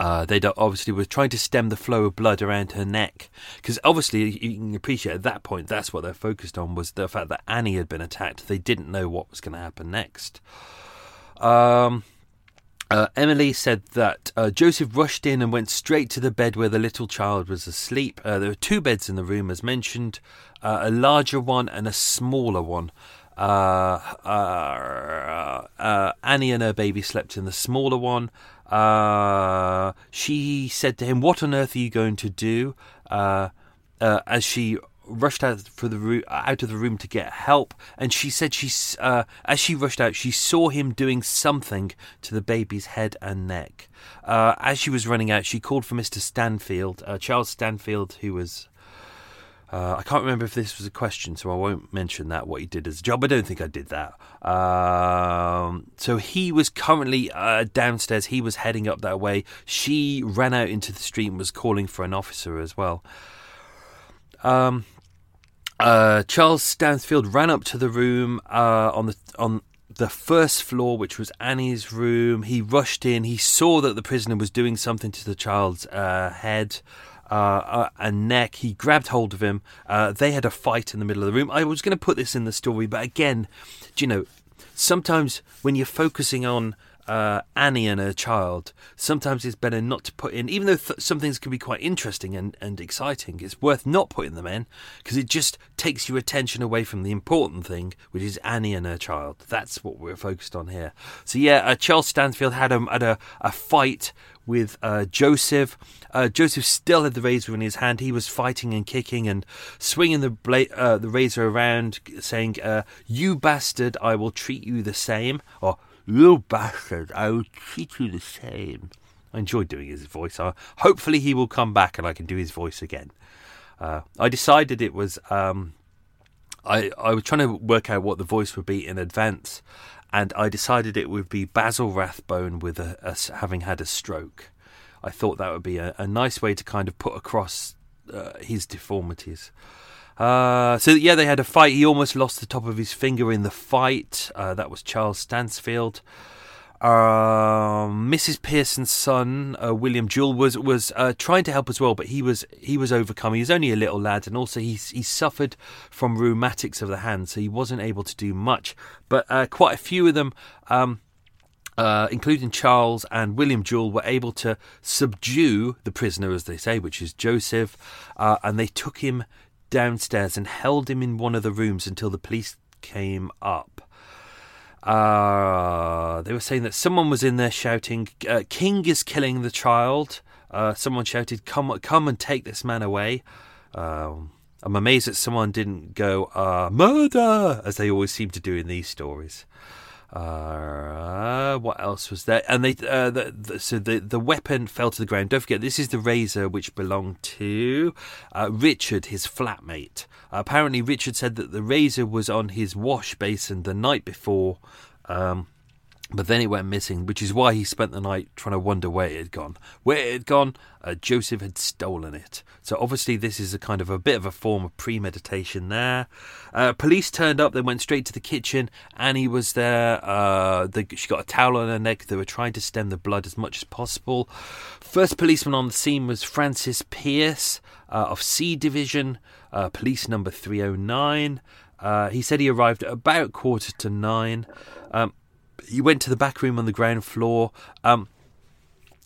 uh, they obviously were trying to stem the flow of blood around her neck because obviously you can appreciate at that point that's what they're focused on was the fact that Annie had been attacked. They didn't know what was going to happen next. Um, uh, Emily said that uh, Joseph rushed in and went straight to the bed where the little child was asleep. Uh, there were two beds in the room, as mentioned, uh, a larger one and a smaller one. Uh, Annie and her baby slept in the smaller one. Uh, she said to him, "What on earth are you going to do?" Uh, uh, as she rushed out for the out of the room to get help, and she said she, uh, as she rushed out, she saw him doing something to the baby's head and neck. Uh, as she was running out, she called for Mr. Stansfield, uh, Charles Stansfield, who was uh, I can't remember if this was a question, so I won't mention that what he did as a job. I don't think I did that. Um, so he was currently uh, downstairs. He was heading up that way. She ran out into the street and was calling for an officer as well. Um, uh, Charles Stansfield ran up to the room uh, on the on the first floor, which was Annie's room. He rushed in. He saw that the prisoner was doing something to the child's uh, head uh, and neck. He grabbed hold of him. Uh, they had a fight in the middle of the room. I was going to put this in the story, but again, do you know, sometimes when you're focusing on uh, Annie and her child, sometimes it's better not to put in, even though th- some things can be quite interesting and, and exciting, it's worth not putting them in because it just takes your attention away from the important thing, which is Annie and her child. That's what we're focused on here. So, yeah, uh, Charles Stansfield had, a, had a, a fight with uh, Joseph. Uh, Joseph still had the razor in his hand. He was fighting and kicking and swinging the bla- uh, the razor around, saying, uh, "You bastard! I will treat you the same." Or "You bastard! I will treat you the same." I enjoyed doing his voice. Uh, hopefully, he will come back and I can do his voice again. Uh, I decided it was. Um, I, I was trying to work out what the voice would be in advance, and I decided it would be Basil Rathbone with a, a, having had a stroke. I thought that would be a, a nice way to kind of put across uh, his deformities. Uh, so yeah, they had a fight. He almost lost the top of his finger in the fight. Uh, that was Charles Stansfield. Um, Mrs. Pearson's son, uh, William Jewell, was was uh, trying to help as well, but he was he was overcome. He was only a little lad, and also he he suffered from rheumatics of the hand, so he wasn't able to do much. But uh, quite a few of them. Um, uh, including Charles and William Jewell, were able to subdue the prisoner, as they say, which is Joseph, uh, and they took him downstairs and held him in one of the rooms until the police came up. Uh, they were saying that someone was in there shouting, uh, King is killing the child. Uh, someone shouted, "Come, come and take this man away!" Um, I'm amazed that someone didn't go uh, murder, as they always seem to do in these stories. Uh, what else was there? And they, uh, the, the, so the the weapon fell to the ground. Don't forget, this is the razor which belonged to uh, Richard, his flatmate. apparently, Richard said that the razor was on his wash basin the night before. Um, but then it went missing, which is why he spent the night trying to wonder where it had gone. Where it had gone, uh, Joseph had stolen it. So obviously, this is a kind of a bit of a form of premeditation there. Uh, police turned up. They went straight to the kitchen. Annie was there. Uh, the, she got a towel on her neck. They were trying to stem the blood as much as possible. First policeman on the scene was Francis Pierce uh, of C Division, uh, police number 309. Uh, he said he arrived at about quarter to nine. Um, he went to the back room on the ground floor. Um,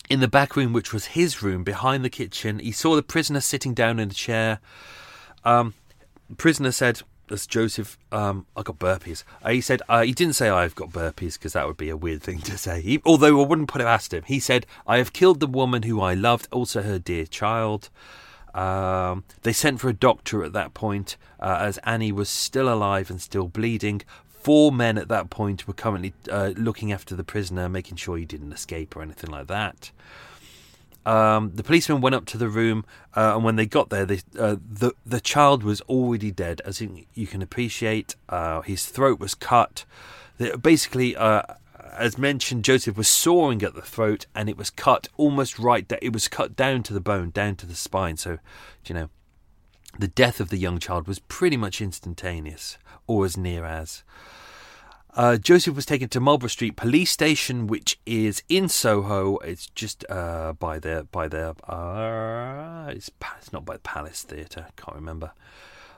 in the back room, which was his room behind the kitchen, he saw the prisoner sitting down in a chair. Um, prisoner said, "That's Joseph. Um, I got burpees." Uh, he said uh, he didn't say I've got burpees because that would be a weird thing to say. He, although I wouldn't put it past him. He said, "I have killed the woman who I loved, also her dear child." Um, they sent for a doctor at that point, uh, as Annie was still alive and still bleeding. Four men at that point were currently uh, looking after the prisoner, making sure he didn't escape or anything like that. Um, the policeman went up to the room, uh, and when they got there, they, uh, the the child was already dead. As you can appreciate, uh, his throat was cut. They, basically, uh, as mentioned, Joseph was sawing at the throat, and it was cut almost right. That it was cut down to the bone, down to the spine. So, you know, the death of the young child was pretty much instantaneous, or as near as. Uh, Joseph was taken to Marlborough Street Police Station, which is in Soho. It's just uh, by the by the uh, it's, it's not by the Palace Theatre. Can't remember.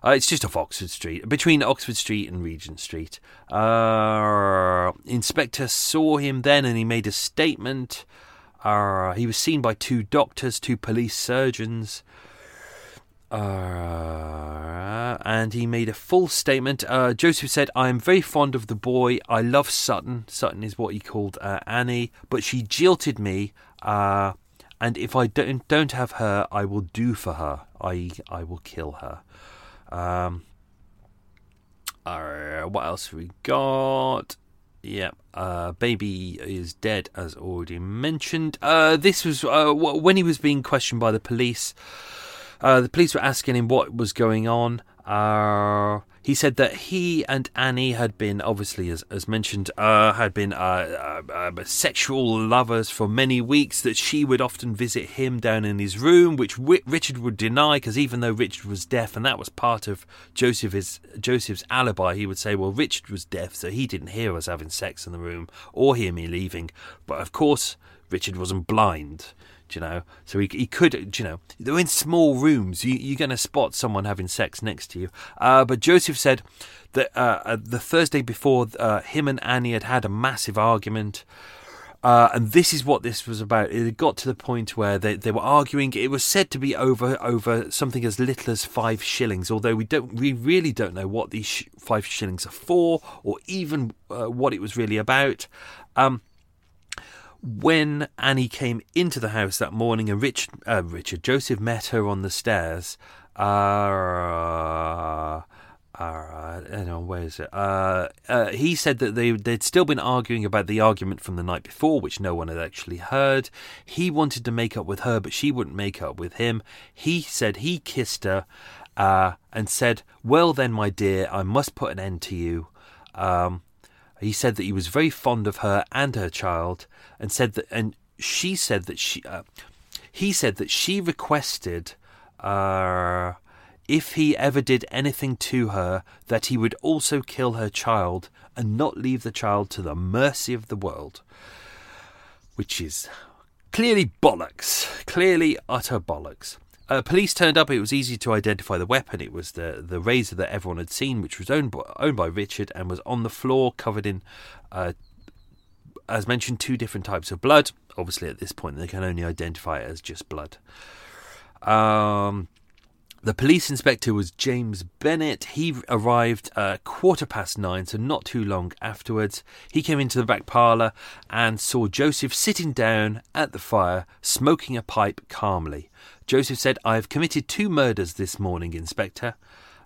Uh, it's just off Oxford Street, between Oxford Street and Regent Street. Uh, inspector saw him then, and he made a statement. Uh, he was seen by two doctors, two police surgeons. Uh, and he made a full statement. Uh, Joseph said, I am very fond of the boy. I love Sutton. Sutton is what he called uh, Annie, but she jilted me. Uh, and if I don't, don't have her, I will do for her. I, I will kill her. Um, what else we got? Yep, uh, baby is dead, as already mentioned. Uh, this was uh, when he was being questioned by the police. Uh, the police were asking him what was going on. Uh, he said that he and Annie had been, obviously, as, as mentioned, uh, had been uh, uh, uh, sexual lovers for many weeks. That she would often visit him down in his room, which Richard would deny, because even though Richard was deaf, and that was part of Joseph's Joseph's alibi, he would say, "Well, Richard was deaf, so he didn't hear us having sex in the room or hear me leaving." But of course, Richard wasn't blind you know? So he, he could, you know, they're in small rooms. You, are going to spot someone having sex next to you. Uh, but Joseph said that uh, uh, the Thursday before, uh, him and Annie had had a massive argument. Uh, and this is what this was about. It got to the point where they, they were arguing. It was said to be over over something as little as five shillings. Although we don't, we really don't know what these sh- five shillings are for, or even uh, what it was really about. Um, when Annie came into the house that morning and Rich, uh, Richard Joseph met her on the stairs, uh, uh, know, where is it? Uh, uh, he said that they, they'd still been arguing about the argument from the night before, which no one had actually heard. He wanted to make up with her, but she wouldn't make up with him. He said he kissed her uh, and said, Well, then, my dear, I must put an end to you. Um, he said that he was very fond of her and her child, and said that, and she said that she, uh, he said that she requested, uh, if he ever did anything to her, that he would also kill her child and not leave the child to the mercy of the world, which is clearly bollocks, clearly utter bollocks. Uh, police turned up. It was easy to identify the weapon. It was the the razor that everyone had seen, which was owned by, owned by Richard and was on the floor, covered in, uh, as mentioned, two different types of blood. Obviously, at this point, they can only identify it as just blood. Um, The police inspector was James Bennett. He arrived uh, quarter past nine, so not too long afterwards. He came into the back parlour and saw Joseph sitting down at the fire, smoking a pipe calmly. Joseph said, I have committed two murders this morning, Inspector.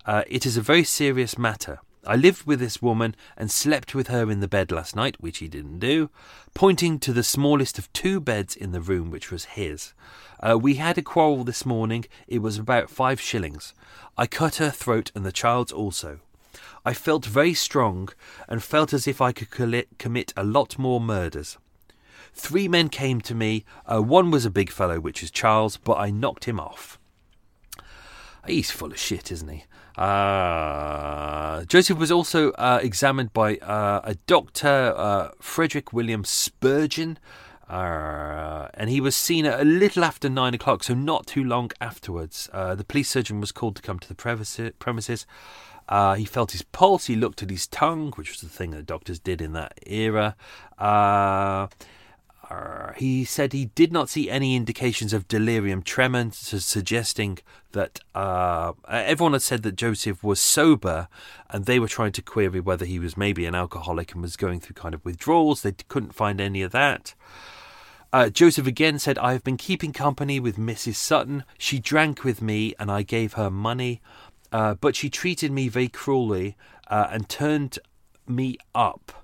Uh, it is a very serious matter. I lived with this woman and slept with her in the bed last night, which he didn't do, pointing to the smallest of two beds in the room, which was his. Uh, we had a quarrel this morning. It was about five shillings. I cut her throat and the child's also. I felt very strong and felt as if I could commit a lot more murders. Three men came to me. Uh, one was a big fellow, which is Charles, but I knocked him off. He's full of shit, isn't he? Uh, Joseph was also uh, examined by uh, a doctor, uh, Frederick William Spurgeon, uh, and he was seen a little after nine o'clock, so not too long afterwards. Uh, the police surgeon was called to come to the premises. he felt his pulse, he looked at his tongue, which was the thing that doctors did in that era. He said he did not see any indications of delirium tremens, suggesting that uh, everyone had said that Joseph was sober, and they were trying to query whether he was maybe an alcoholic and was going through kind of withdrawals. They couldn't find any of that. Uh, Joseph again said, I have been keeping company with Mrs. Sutton. She drank with me, and I gave her money, uh, but she treated me very cruelly uh, and turned me up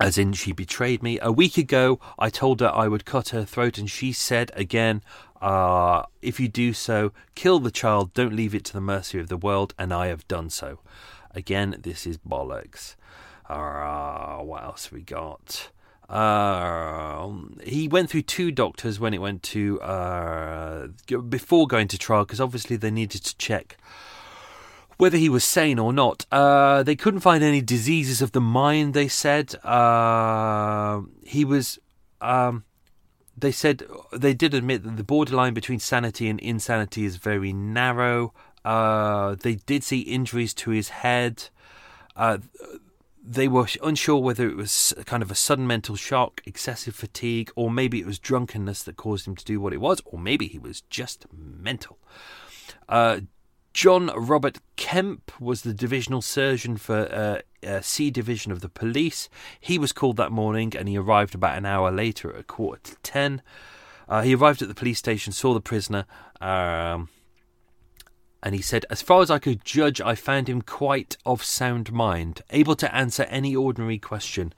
as in she betrayed me. A week ago, I told her I would cut her throat, and she said again, uh, If you do so, kill the child, don't leave it to the mercy of the world, and I have done so. Again, this is bollocks. Uh, what else we got? Uh, he went through two doctors when it went to uh, before going to trial because obviously they needed to check whether he was sane or not. Uh, they couldn't find any diseases of the mind, they said. Uh, he was. Um, they said they did admit that the borderline between sanity and insanity is very narrow. Uh, they did see injuries to his head. Uh, they were unsure whether it was kind of a sudden mental shock, excessive fatigue, or maybe it was drunkenness that caused him to do what it was, or maybe he was just mental. John Robert Kemp was the divisional surgeon for uh, uh, C Division of the police. He was called that morning and he arrived about an hour later at a quarter to ten. Uh, he arrived at the police station, saw the prisoner, um, and he said, As far as I could judge, I found him quite of sound mind, able to answer any ordinary question.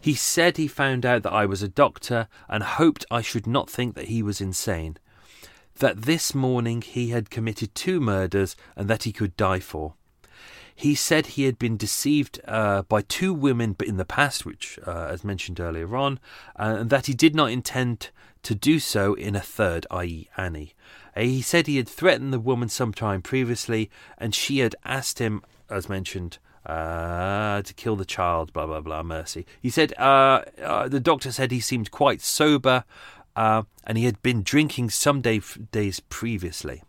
He said he found out that I was a doctor and hoped I should not think that he was insane that this morning he had committed two murders and that he could die for. He said he had been deceived uh, by two women in the past, which, uh, as mentioned earlier on, uh, and that he did not intend to do so in a third, i.e., Annie. Uh, he said he had threatened the woman some time previously, and she had asked him, as mentioned, uh, to kill the child, blah, blah, blah, mercy. He said, uh, uh, the doctor said he seemed quite sober uh, and he had been drinking some day, days previously.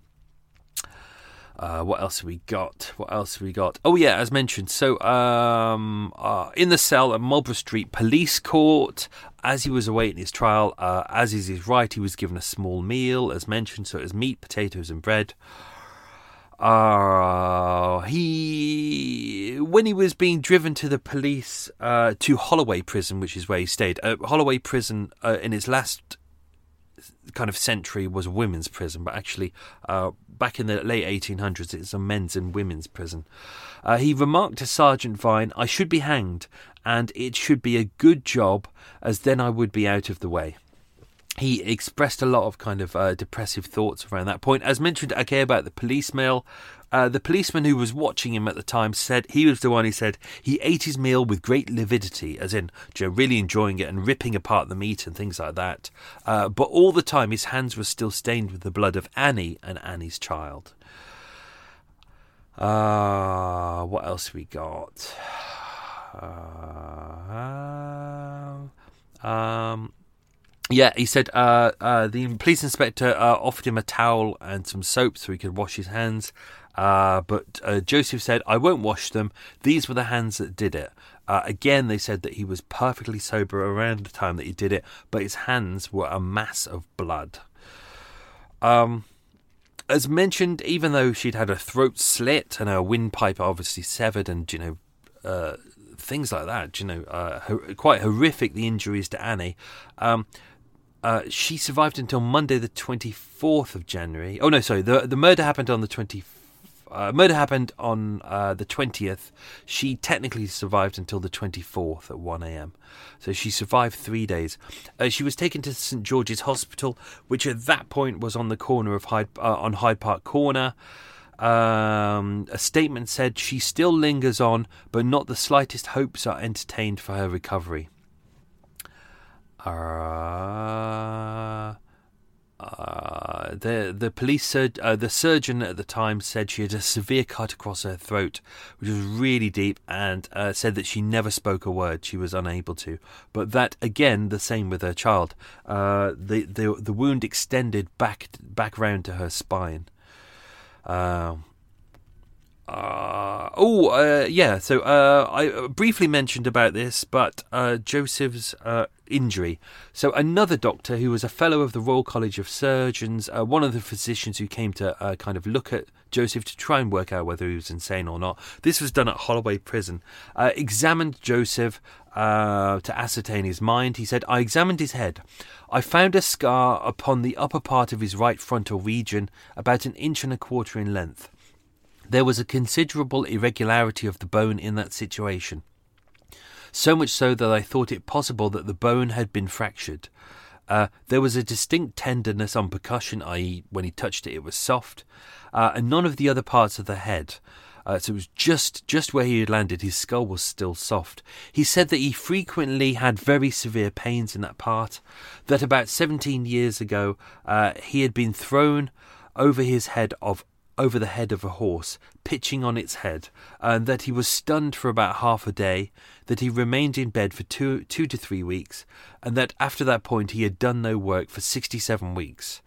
Uh, what else have we got? What else have we got? Oh yeah, as mentioned. So um, uh, in the cell at Marlborough Street Police Court, as he was awaiting his trial, uh, as is his right, he was given a small meal, as mentioned. So it was meat, potatoes, and bread. Uh, he when he was being driven to the police uh, to Holloway Prison, which is where he stayed. Uh, Holloway Prison uh, in his last kind of century was a women's prison, but actually, uh, back in the late 1800s, it's a men's and women's prison. Uh, he remarked to Sergeant Vine, I should be hanged, and it should be a good job, as then I would be out of the way he expressed a lot of kind of uh, depressive thoughts around that point. As mentioned, okay, about the police mail, uh, the policeman who was watching him at the time said he was the one who said he ate his meal with great lividity, as in you know, really enjoying it and ripping apart the meat and things like that. Uh, but all the time, his hands were still stained with the blood of Annie and Annie's child. Uh, what else we got? Uh, um, yeah, he said uh, uh, the police inspector uh, offered him a towel and some soap so he could wash his hands. Uh, but uh, Joseph said, I won't wash them. These were the hands that did it. Uh, again, they said that he was perfectly sober around the time that he did it, but his hands were a mass of blood. Um, as mentioned, even though she'd had her throat slit and her windpipe obviously severed, and you know, uh, things like that, you know, uh, quite horrific the injuries to Annie. Um, uh, she survived until Monday, the twenty fourth of January. Oh no, sorry, the the murder happened on the twenty. Uh, murder happened on uh, the 20th. She technically survived until the 24th at 1 a.m. So she survived three days. Uh, she was taken to St George's Hospital, which at that point was on the corner of Hyde, uh, on Hyde Park Corner. Um, a statement said she still lingers on, but not the slightest hopes are entertained for her recovery. Uh, the the police sur- uh, the surgeon at the time said she had a severe cut across her throat, which was really deep, and uh, said that she never spoke a word. She was unable to. But that again, the same with her child. Uh, the the the wound extended back back round to her spine. Uh, uh, oh, uh, yeah. So uh, I briefly mentioned about this, but uh, Joseph's uh, injury. So another doctor who was a fellow of the Royal College of Surgeons, uh, one of the physicians who came to kind of look at Joseph to try and work out whether he was insane or not. This was done at Holloway Prison. examined Joseph to ascertain his mind. He said, "I examined his head. I found a scar upon the upper part of his right frontal region, about an inch and a quarter in length." There was a considerable irregularity of the bone in that situation, so much so that I thought it possible that the bone had been fractured. Uh, there was a distinct tenderness on percussion, i.e., when he touched it, it was soft, uh, and none of the other parts of the head. Uh, so it was just just where he had landed. His skull was still soft. He said that he frequently had very severe pains in that part. That about 17 years ago, uh, he had been thrown over his head of over the head of a horse, pitching on its head, and that he was stunned for about half a day, that he remained in bed for two, two to three weeks, and that after that point he had done no work for 67 weeks.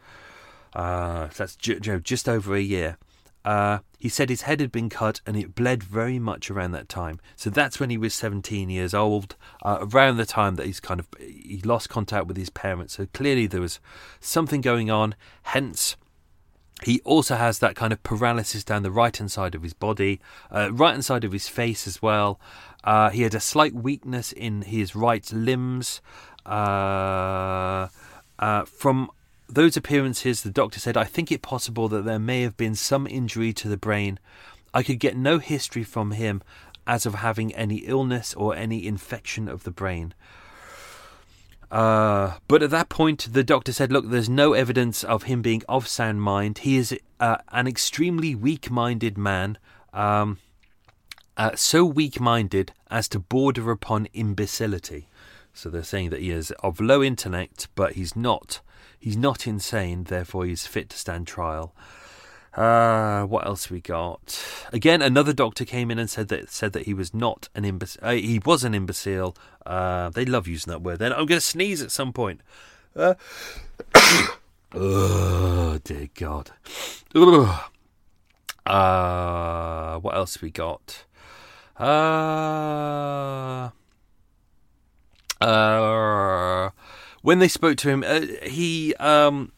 Uh, that's ju- just over a year. Uh, he said his head had been cut and it bled very much around that time. So that's when he was 17 years old, uh, around the time that he's kind of he lost contact with his parents. So clearly there was something going on. Hence, he also has that kind of paralysis down the right hand side of his body, uh, right hand side of his face as well. Uh, he had a slight weakness in his right limbs. Uh, uh, from those appearances, the doctor said, I think it possible that there may have been some injury to the brain. I could get no history from him as of having any illness or any infection of the brain. Uh, but at that point, the doctor said, Look, there's no evidence of him being of sound mind. He is uh, an extremely weak minded man, um, uh, so weak minded as to border upon imbecility. So they're saying that he is of low intellect, but he's not. He's not insane, therefore he's fit to stand trial. Uh, what else we got? Again, another doctor came in and said that said that he was not an imbecile. Uh, he was an imbecile. Uh, they love using that word. Then I'm going to sneeze at some point. Uh, <coughs> oh dear God. <coughs> Uh, what else we got? Uh, uh, when they spoke to him, uh, he um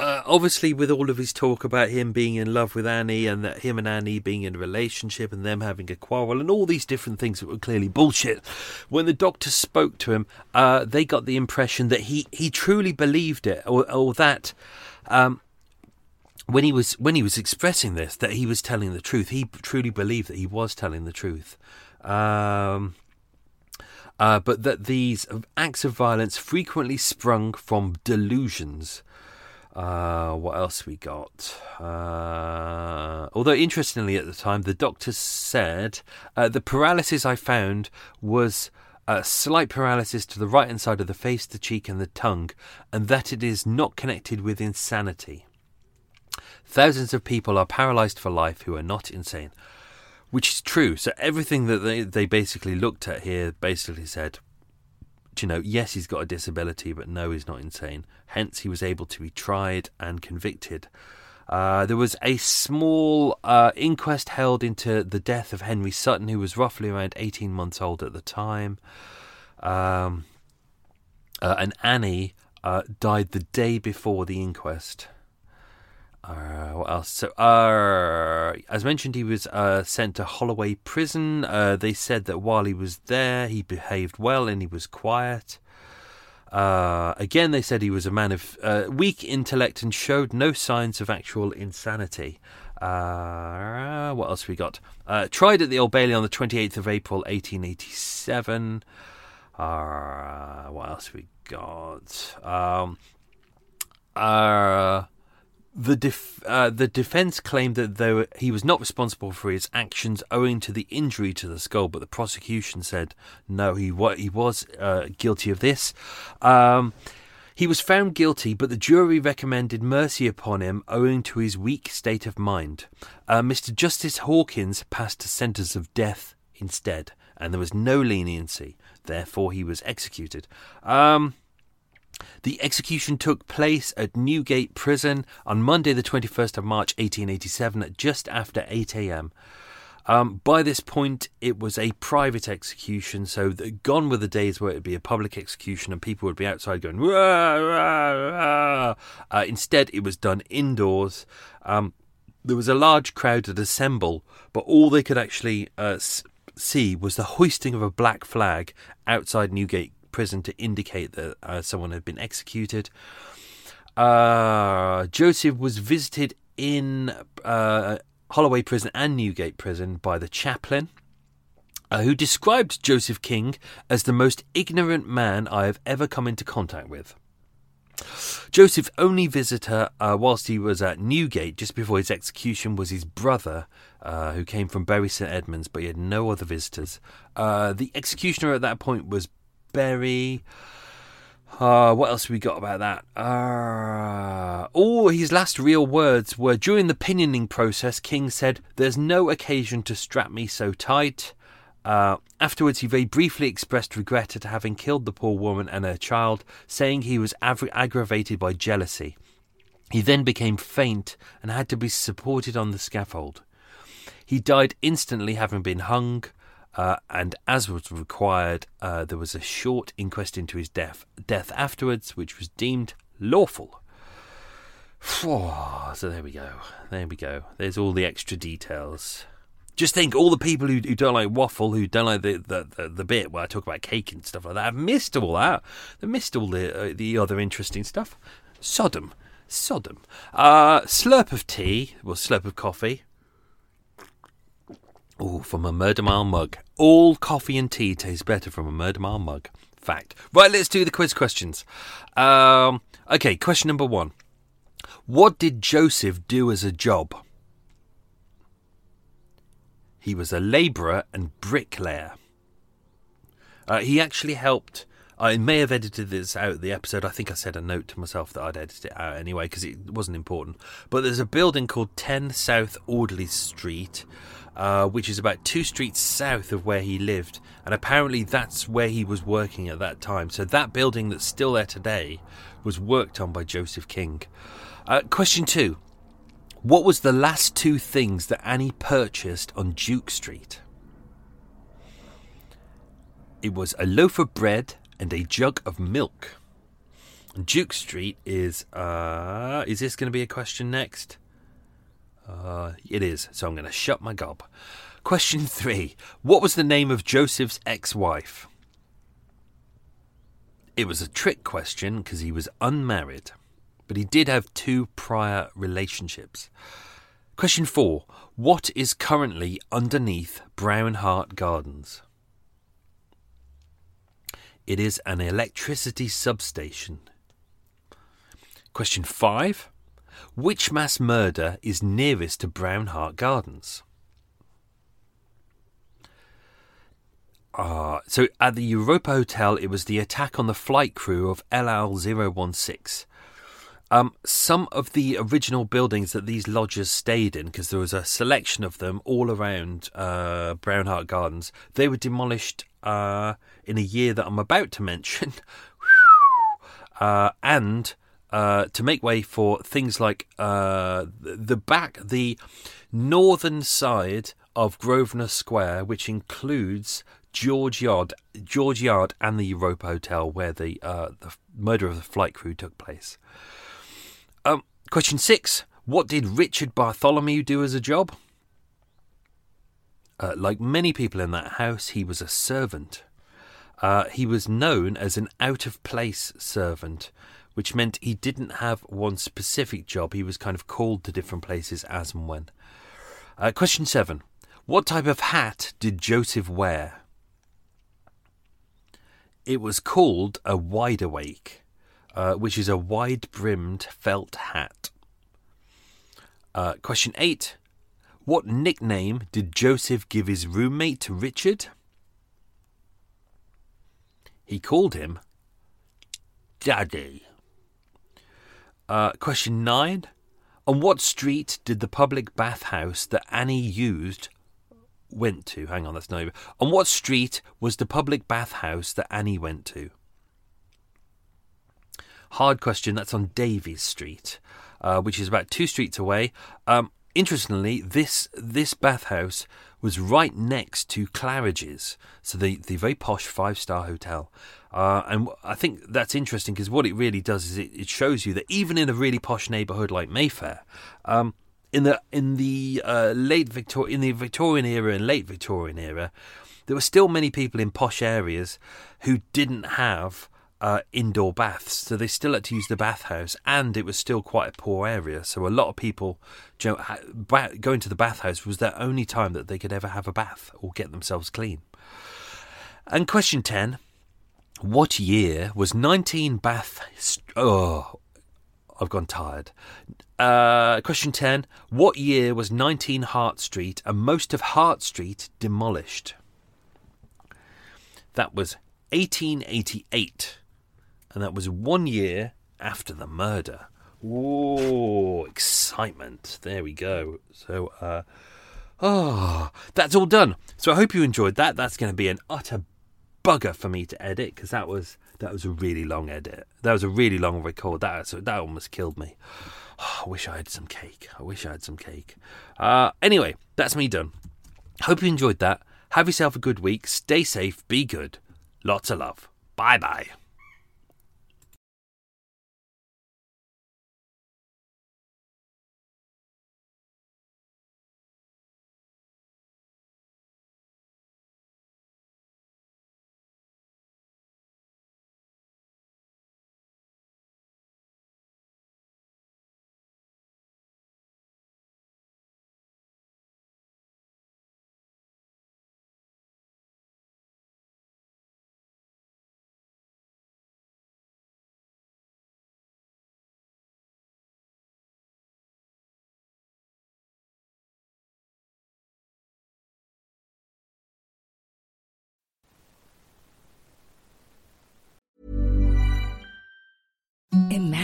uh, obviously, with all of his talk about him being in love with Annie and that him and Annie being in a relationship and them having a quarrel and all these different things that were clearly bullshit, when the doctor spoke to him, uh, they got the impression that he, he truly believed it or, or that. Um, when he was when he was expressing this, that he was telling the truth. He truly believed that he was telling the truth. Um, uh, but that these acts of violence frequently sprung from delusions uh, what else we got? Uh, although interestingly, at the time, the doctor said uh, the paralysis I found was a slight paralysis to the right hand side of the face, the cheek, and the tongue, and that it is not connected with insanity. Thousands of people are paralyzed for life who are not insane, which is true. So everything that they, they basically looked at here basically said you know, yes, he's got a disability, but no, he's not insane. Hence, he was able to be tried and convicted. Uh, there was a small uh, inquest held into the death of Henry Sutton, who was roughly around 18 months old at the time. Um, uh, and Annie uh, died the day before the inquest. Uh, what else? So, uh, as mentioned, he was uh, sent to Holloway Prison. Uh, they said that while he was there, he behaved well and he was quiet. Uh, again, they said he was a man of uh, weak intellect and showed no signs of actual insanity. What else we got? Tried at the Old Bailey on the 28th of April, 1887. Uh, what else we got? Um, the def- uh, the defense claimed that though he was not responsible for his actions owing to the injury to the skull, but the prosecution said no, he wa- he was uh, guilty of this. Um, he was found guilty, but the jury recommended mercy upon him owing to his weak state of mind. Uh, Mr. Justice Hawkins passed a sentence of death instead, and there was no leniency. Therefore, he was executed. Um, the execution took place at Newgate Prison on Monday, the 21st of March 1887, at just after 8 a.m. Um, by this point, it was a private execution, so the, gone were the days where it would be a public execution and people would be outside going, rah, rah, rah. Uh, instead, it was done indoors. Um, there was a large crowd that assembled, but all they could actually uh, see was the hoisting of a black flag outside Newgate prison to indicate that uh, someone had been executed. Uh, Joseph was visited in uh, Holloway Prison and Newgate Prison by the chaplain. Uh, who described Joseph King as the most ignorant man I have ever come into contact with. Joseph's only visitor uh, whilst he was at Newgate just before his execution was his brother, uh, who came from Bury St Edmunds, but he had no other visitors. Uh, the executioner at that point was Berry. Uh, what else we got about that? Uh, oh, his last real words were during the pinioning process. King said, "There's no occasion to strap me so tight." Uh, afterwards, he very briefly expressed regret at having killed the poor woman and her child, saying he was av- aggravated by jealousy. He then became faint and had to be supported on the scaffold. He died instantly, having been hung. Uh, and as was required, uh, there was a short inquest into his death, death afterwards, which was deemed lawful. So there we go. There we go. There's all the extra details. Just think, all the people who, who don't like waffle, who don't like the, the, the, the, bit where I talk about cake and stuff like that, have missed all that. They've missed all the uh, the other interesting stuff. Sodom, Sodom. Uh, slurp of tea, well, slurp of coffee. Oh, from a Murder Mile mug. All coffee and tea tastes better from a Murder Mile mug. Fact. Right, let's do the quiz questions. Um, okay, question number one. What did Joseph do as a job? He was a labourer and bricklayer. Uh, he actually helped. I may have edited this out of the episode. I think I said a note to myself that I'd edit it out anyway because it wasn't important. But there's a building called 10 South Audley Street uh, which is about two streets south of where he lived. And apparently that's where he was working at that time. So that building that's still there today was worked on by Joseph King. Uh, question two What was the last two things that Annie purchased on Duke Street? It was a loaf of bread and a jug of milk. Duke Street is. Uh, is this going to be a question next? Uh, it is, so I'm going to shut my gob. Question three What was the name of Joseph's ex wife? It was a trick question because he was unmarried, but he did have two prior relationships. Question four What is currently underneath Brown Hart Gardens? It is an electricity substation. Question five which mass murder is nearest to Brown Hart Gardens? Uh, so at the Europa Hotel, it was the attack on the flight crew of El Al 016. Um, some of the original buildings that these lodgers stayed in, because there was a selection of them all around uh, Brown Hart Gardens, they were demolished uh, in a year that I'm about to mention. <laughs> uh, and uh, to make way for things like uh, the back, the northern side of Grosvenor Square, which includes George Yard, George Yard, and the Europa Hotel, where the uh, the murder of the flight crew took place. Um, question six: What did Richard Bartholomew do as a job? Uh, like many people in that house, he was a servant. Uh, he was known as an out of place servant, which meant he didn't have one specific job. He was kind of called to different places as and when. Uh, question seven What type of hat did Joseph wear? It was called a wide awake, uh, which is a wide brimmed felt hat. Uh, question eight What nickname did Joseph give his roommate Richard? He called him Daddy. Uh, question nine. On what street did the public bathhouse that Annie used went to? Hang on, that's not even. On what street was the public bathhouse that Annie went to? Hard question. That's on Davies Street, uh, which is about two streets away. Um, interestingly, this this bathhouse was right next to Claridge's, so the, the very posh five star hotel. Uh, and I think that's interesting because what it really does is it, it, shows you that even in a really posh neighbourhood like Mayfair, um, in the in the uh, late Victor in the Victorian era and late Victorian era, there were still many people in posh areas who didn't have uh, indoor baths, so they still had to use the bathhouse, and it was still quite a poor area. So a lot of people, you know, going to the bathhouse was their only time that they could ever have a bath or get themselves clean. And question ten: What year was nineteen Bath? Oh, I've gone tired. Uh, question 10. What year was 19 Hart Street and most of Hart Street demolished? That was 1888 and that was one year after the murder. Whoa, excitement. There we go. So, uh, oh, that's all done. So I hope you enjoyed that. That's going to be an utter bugger for me to edit because that was that was a really long edit. That was a really long record. That that almost killed me. Oh, I wish I had some cake. I wish I had some cake. Uh, anyway, that's me done. Hope you enjoyed that. Have yourself a good week. Stay safe. Be good. Lots of love. Bye bye.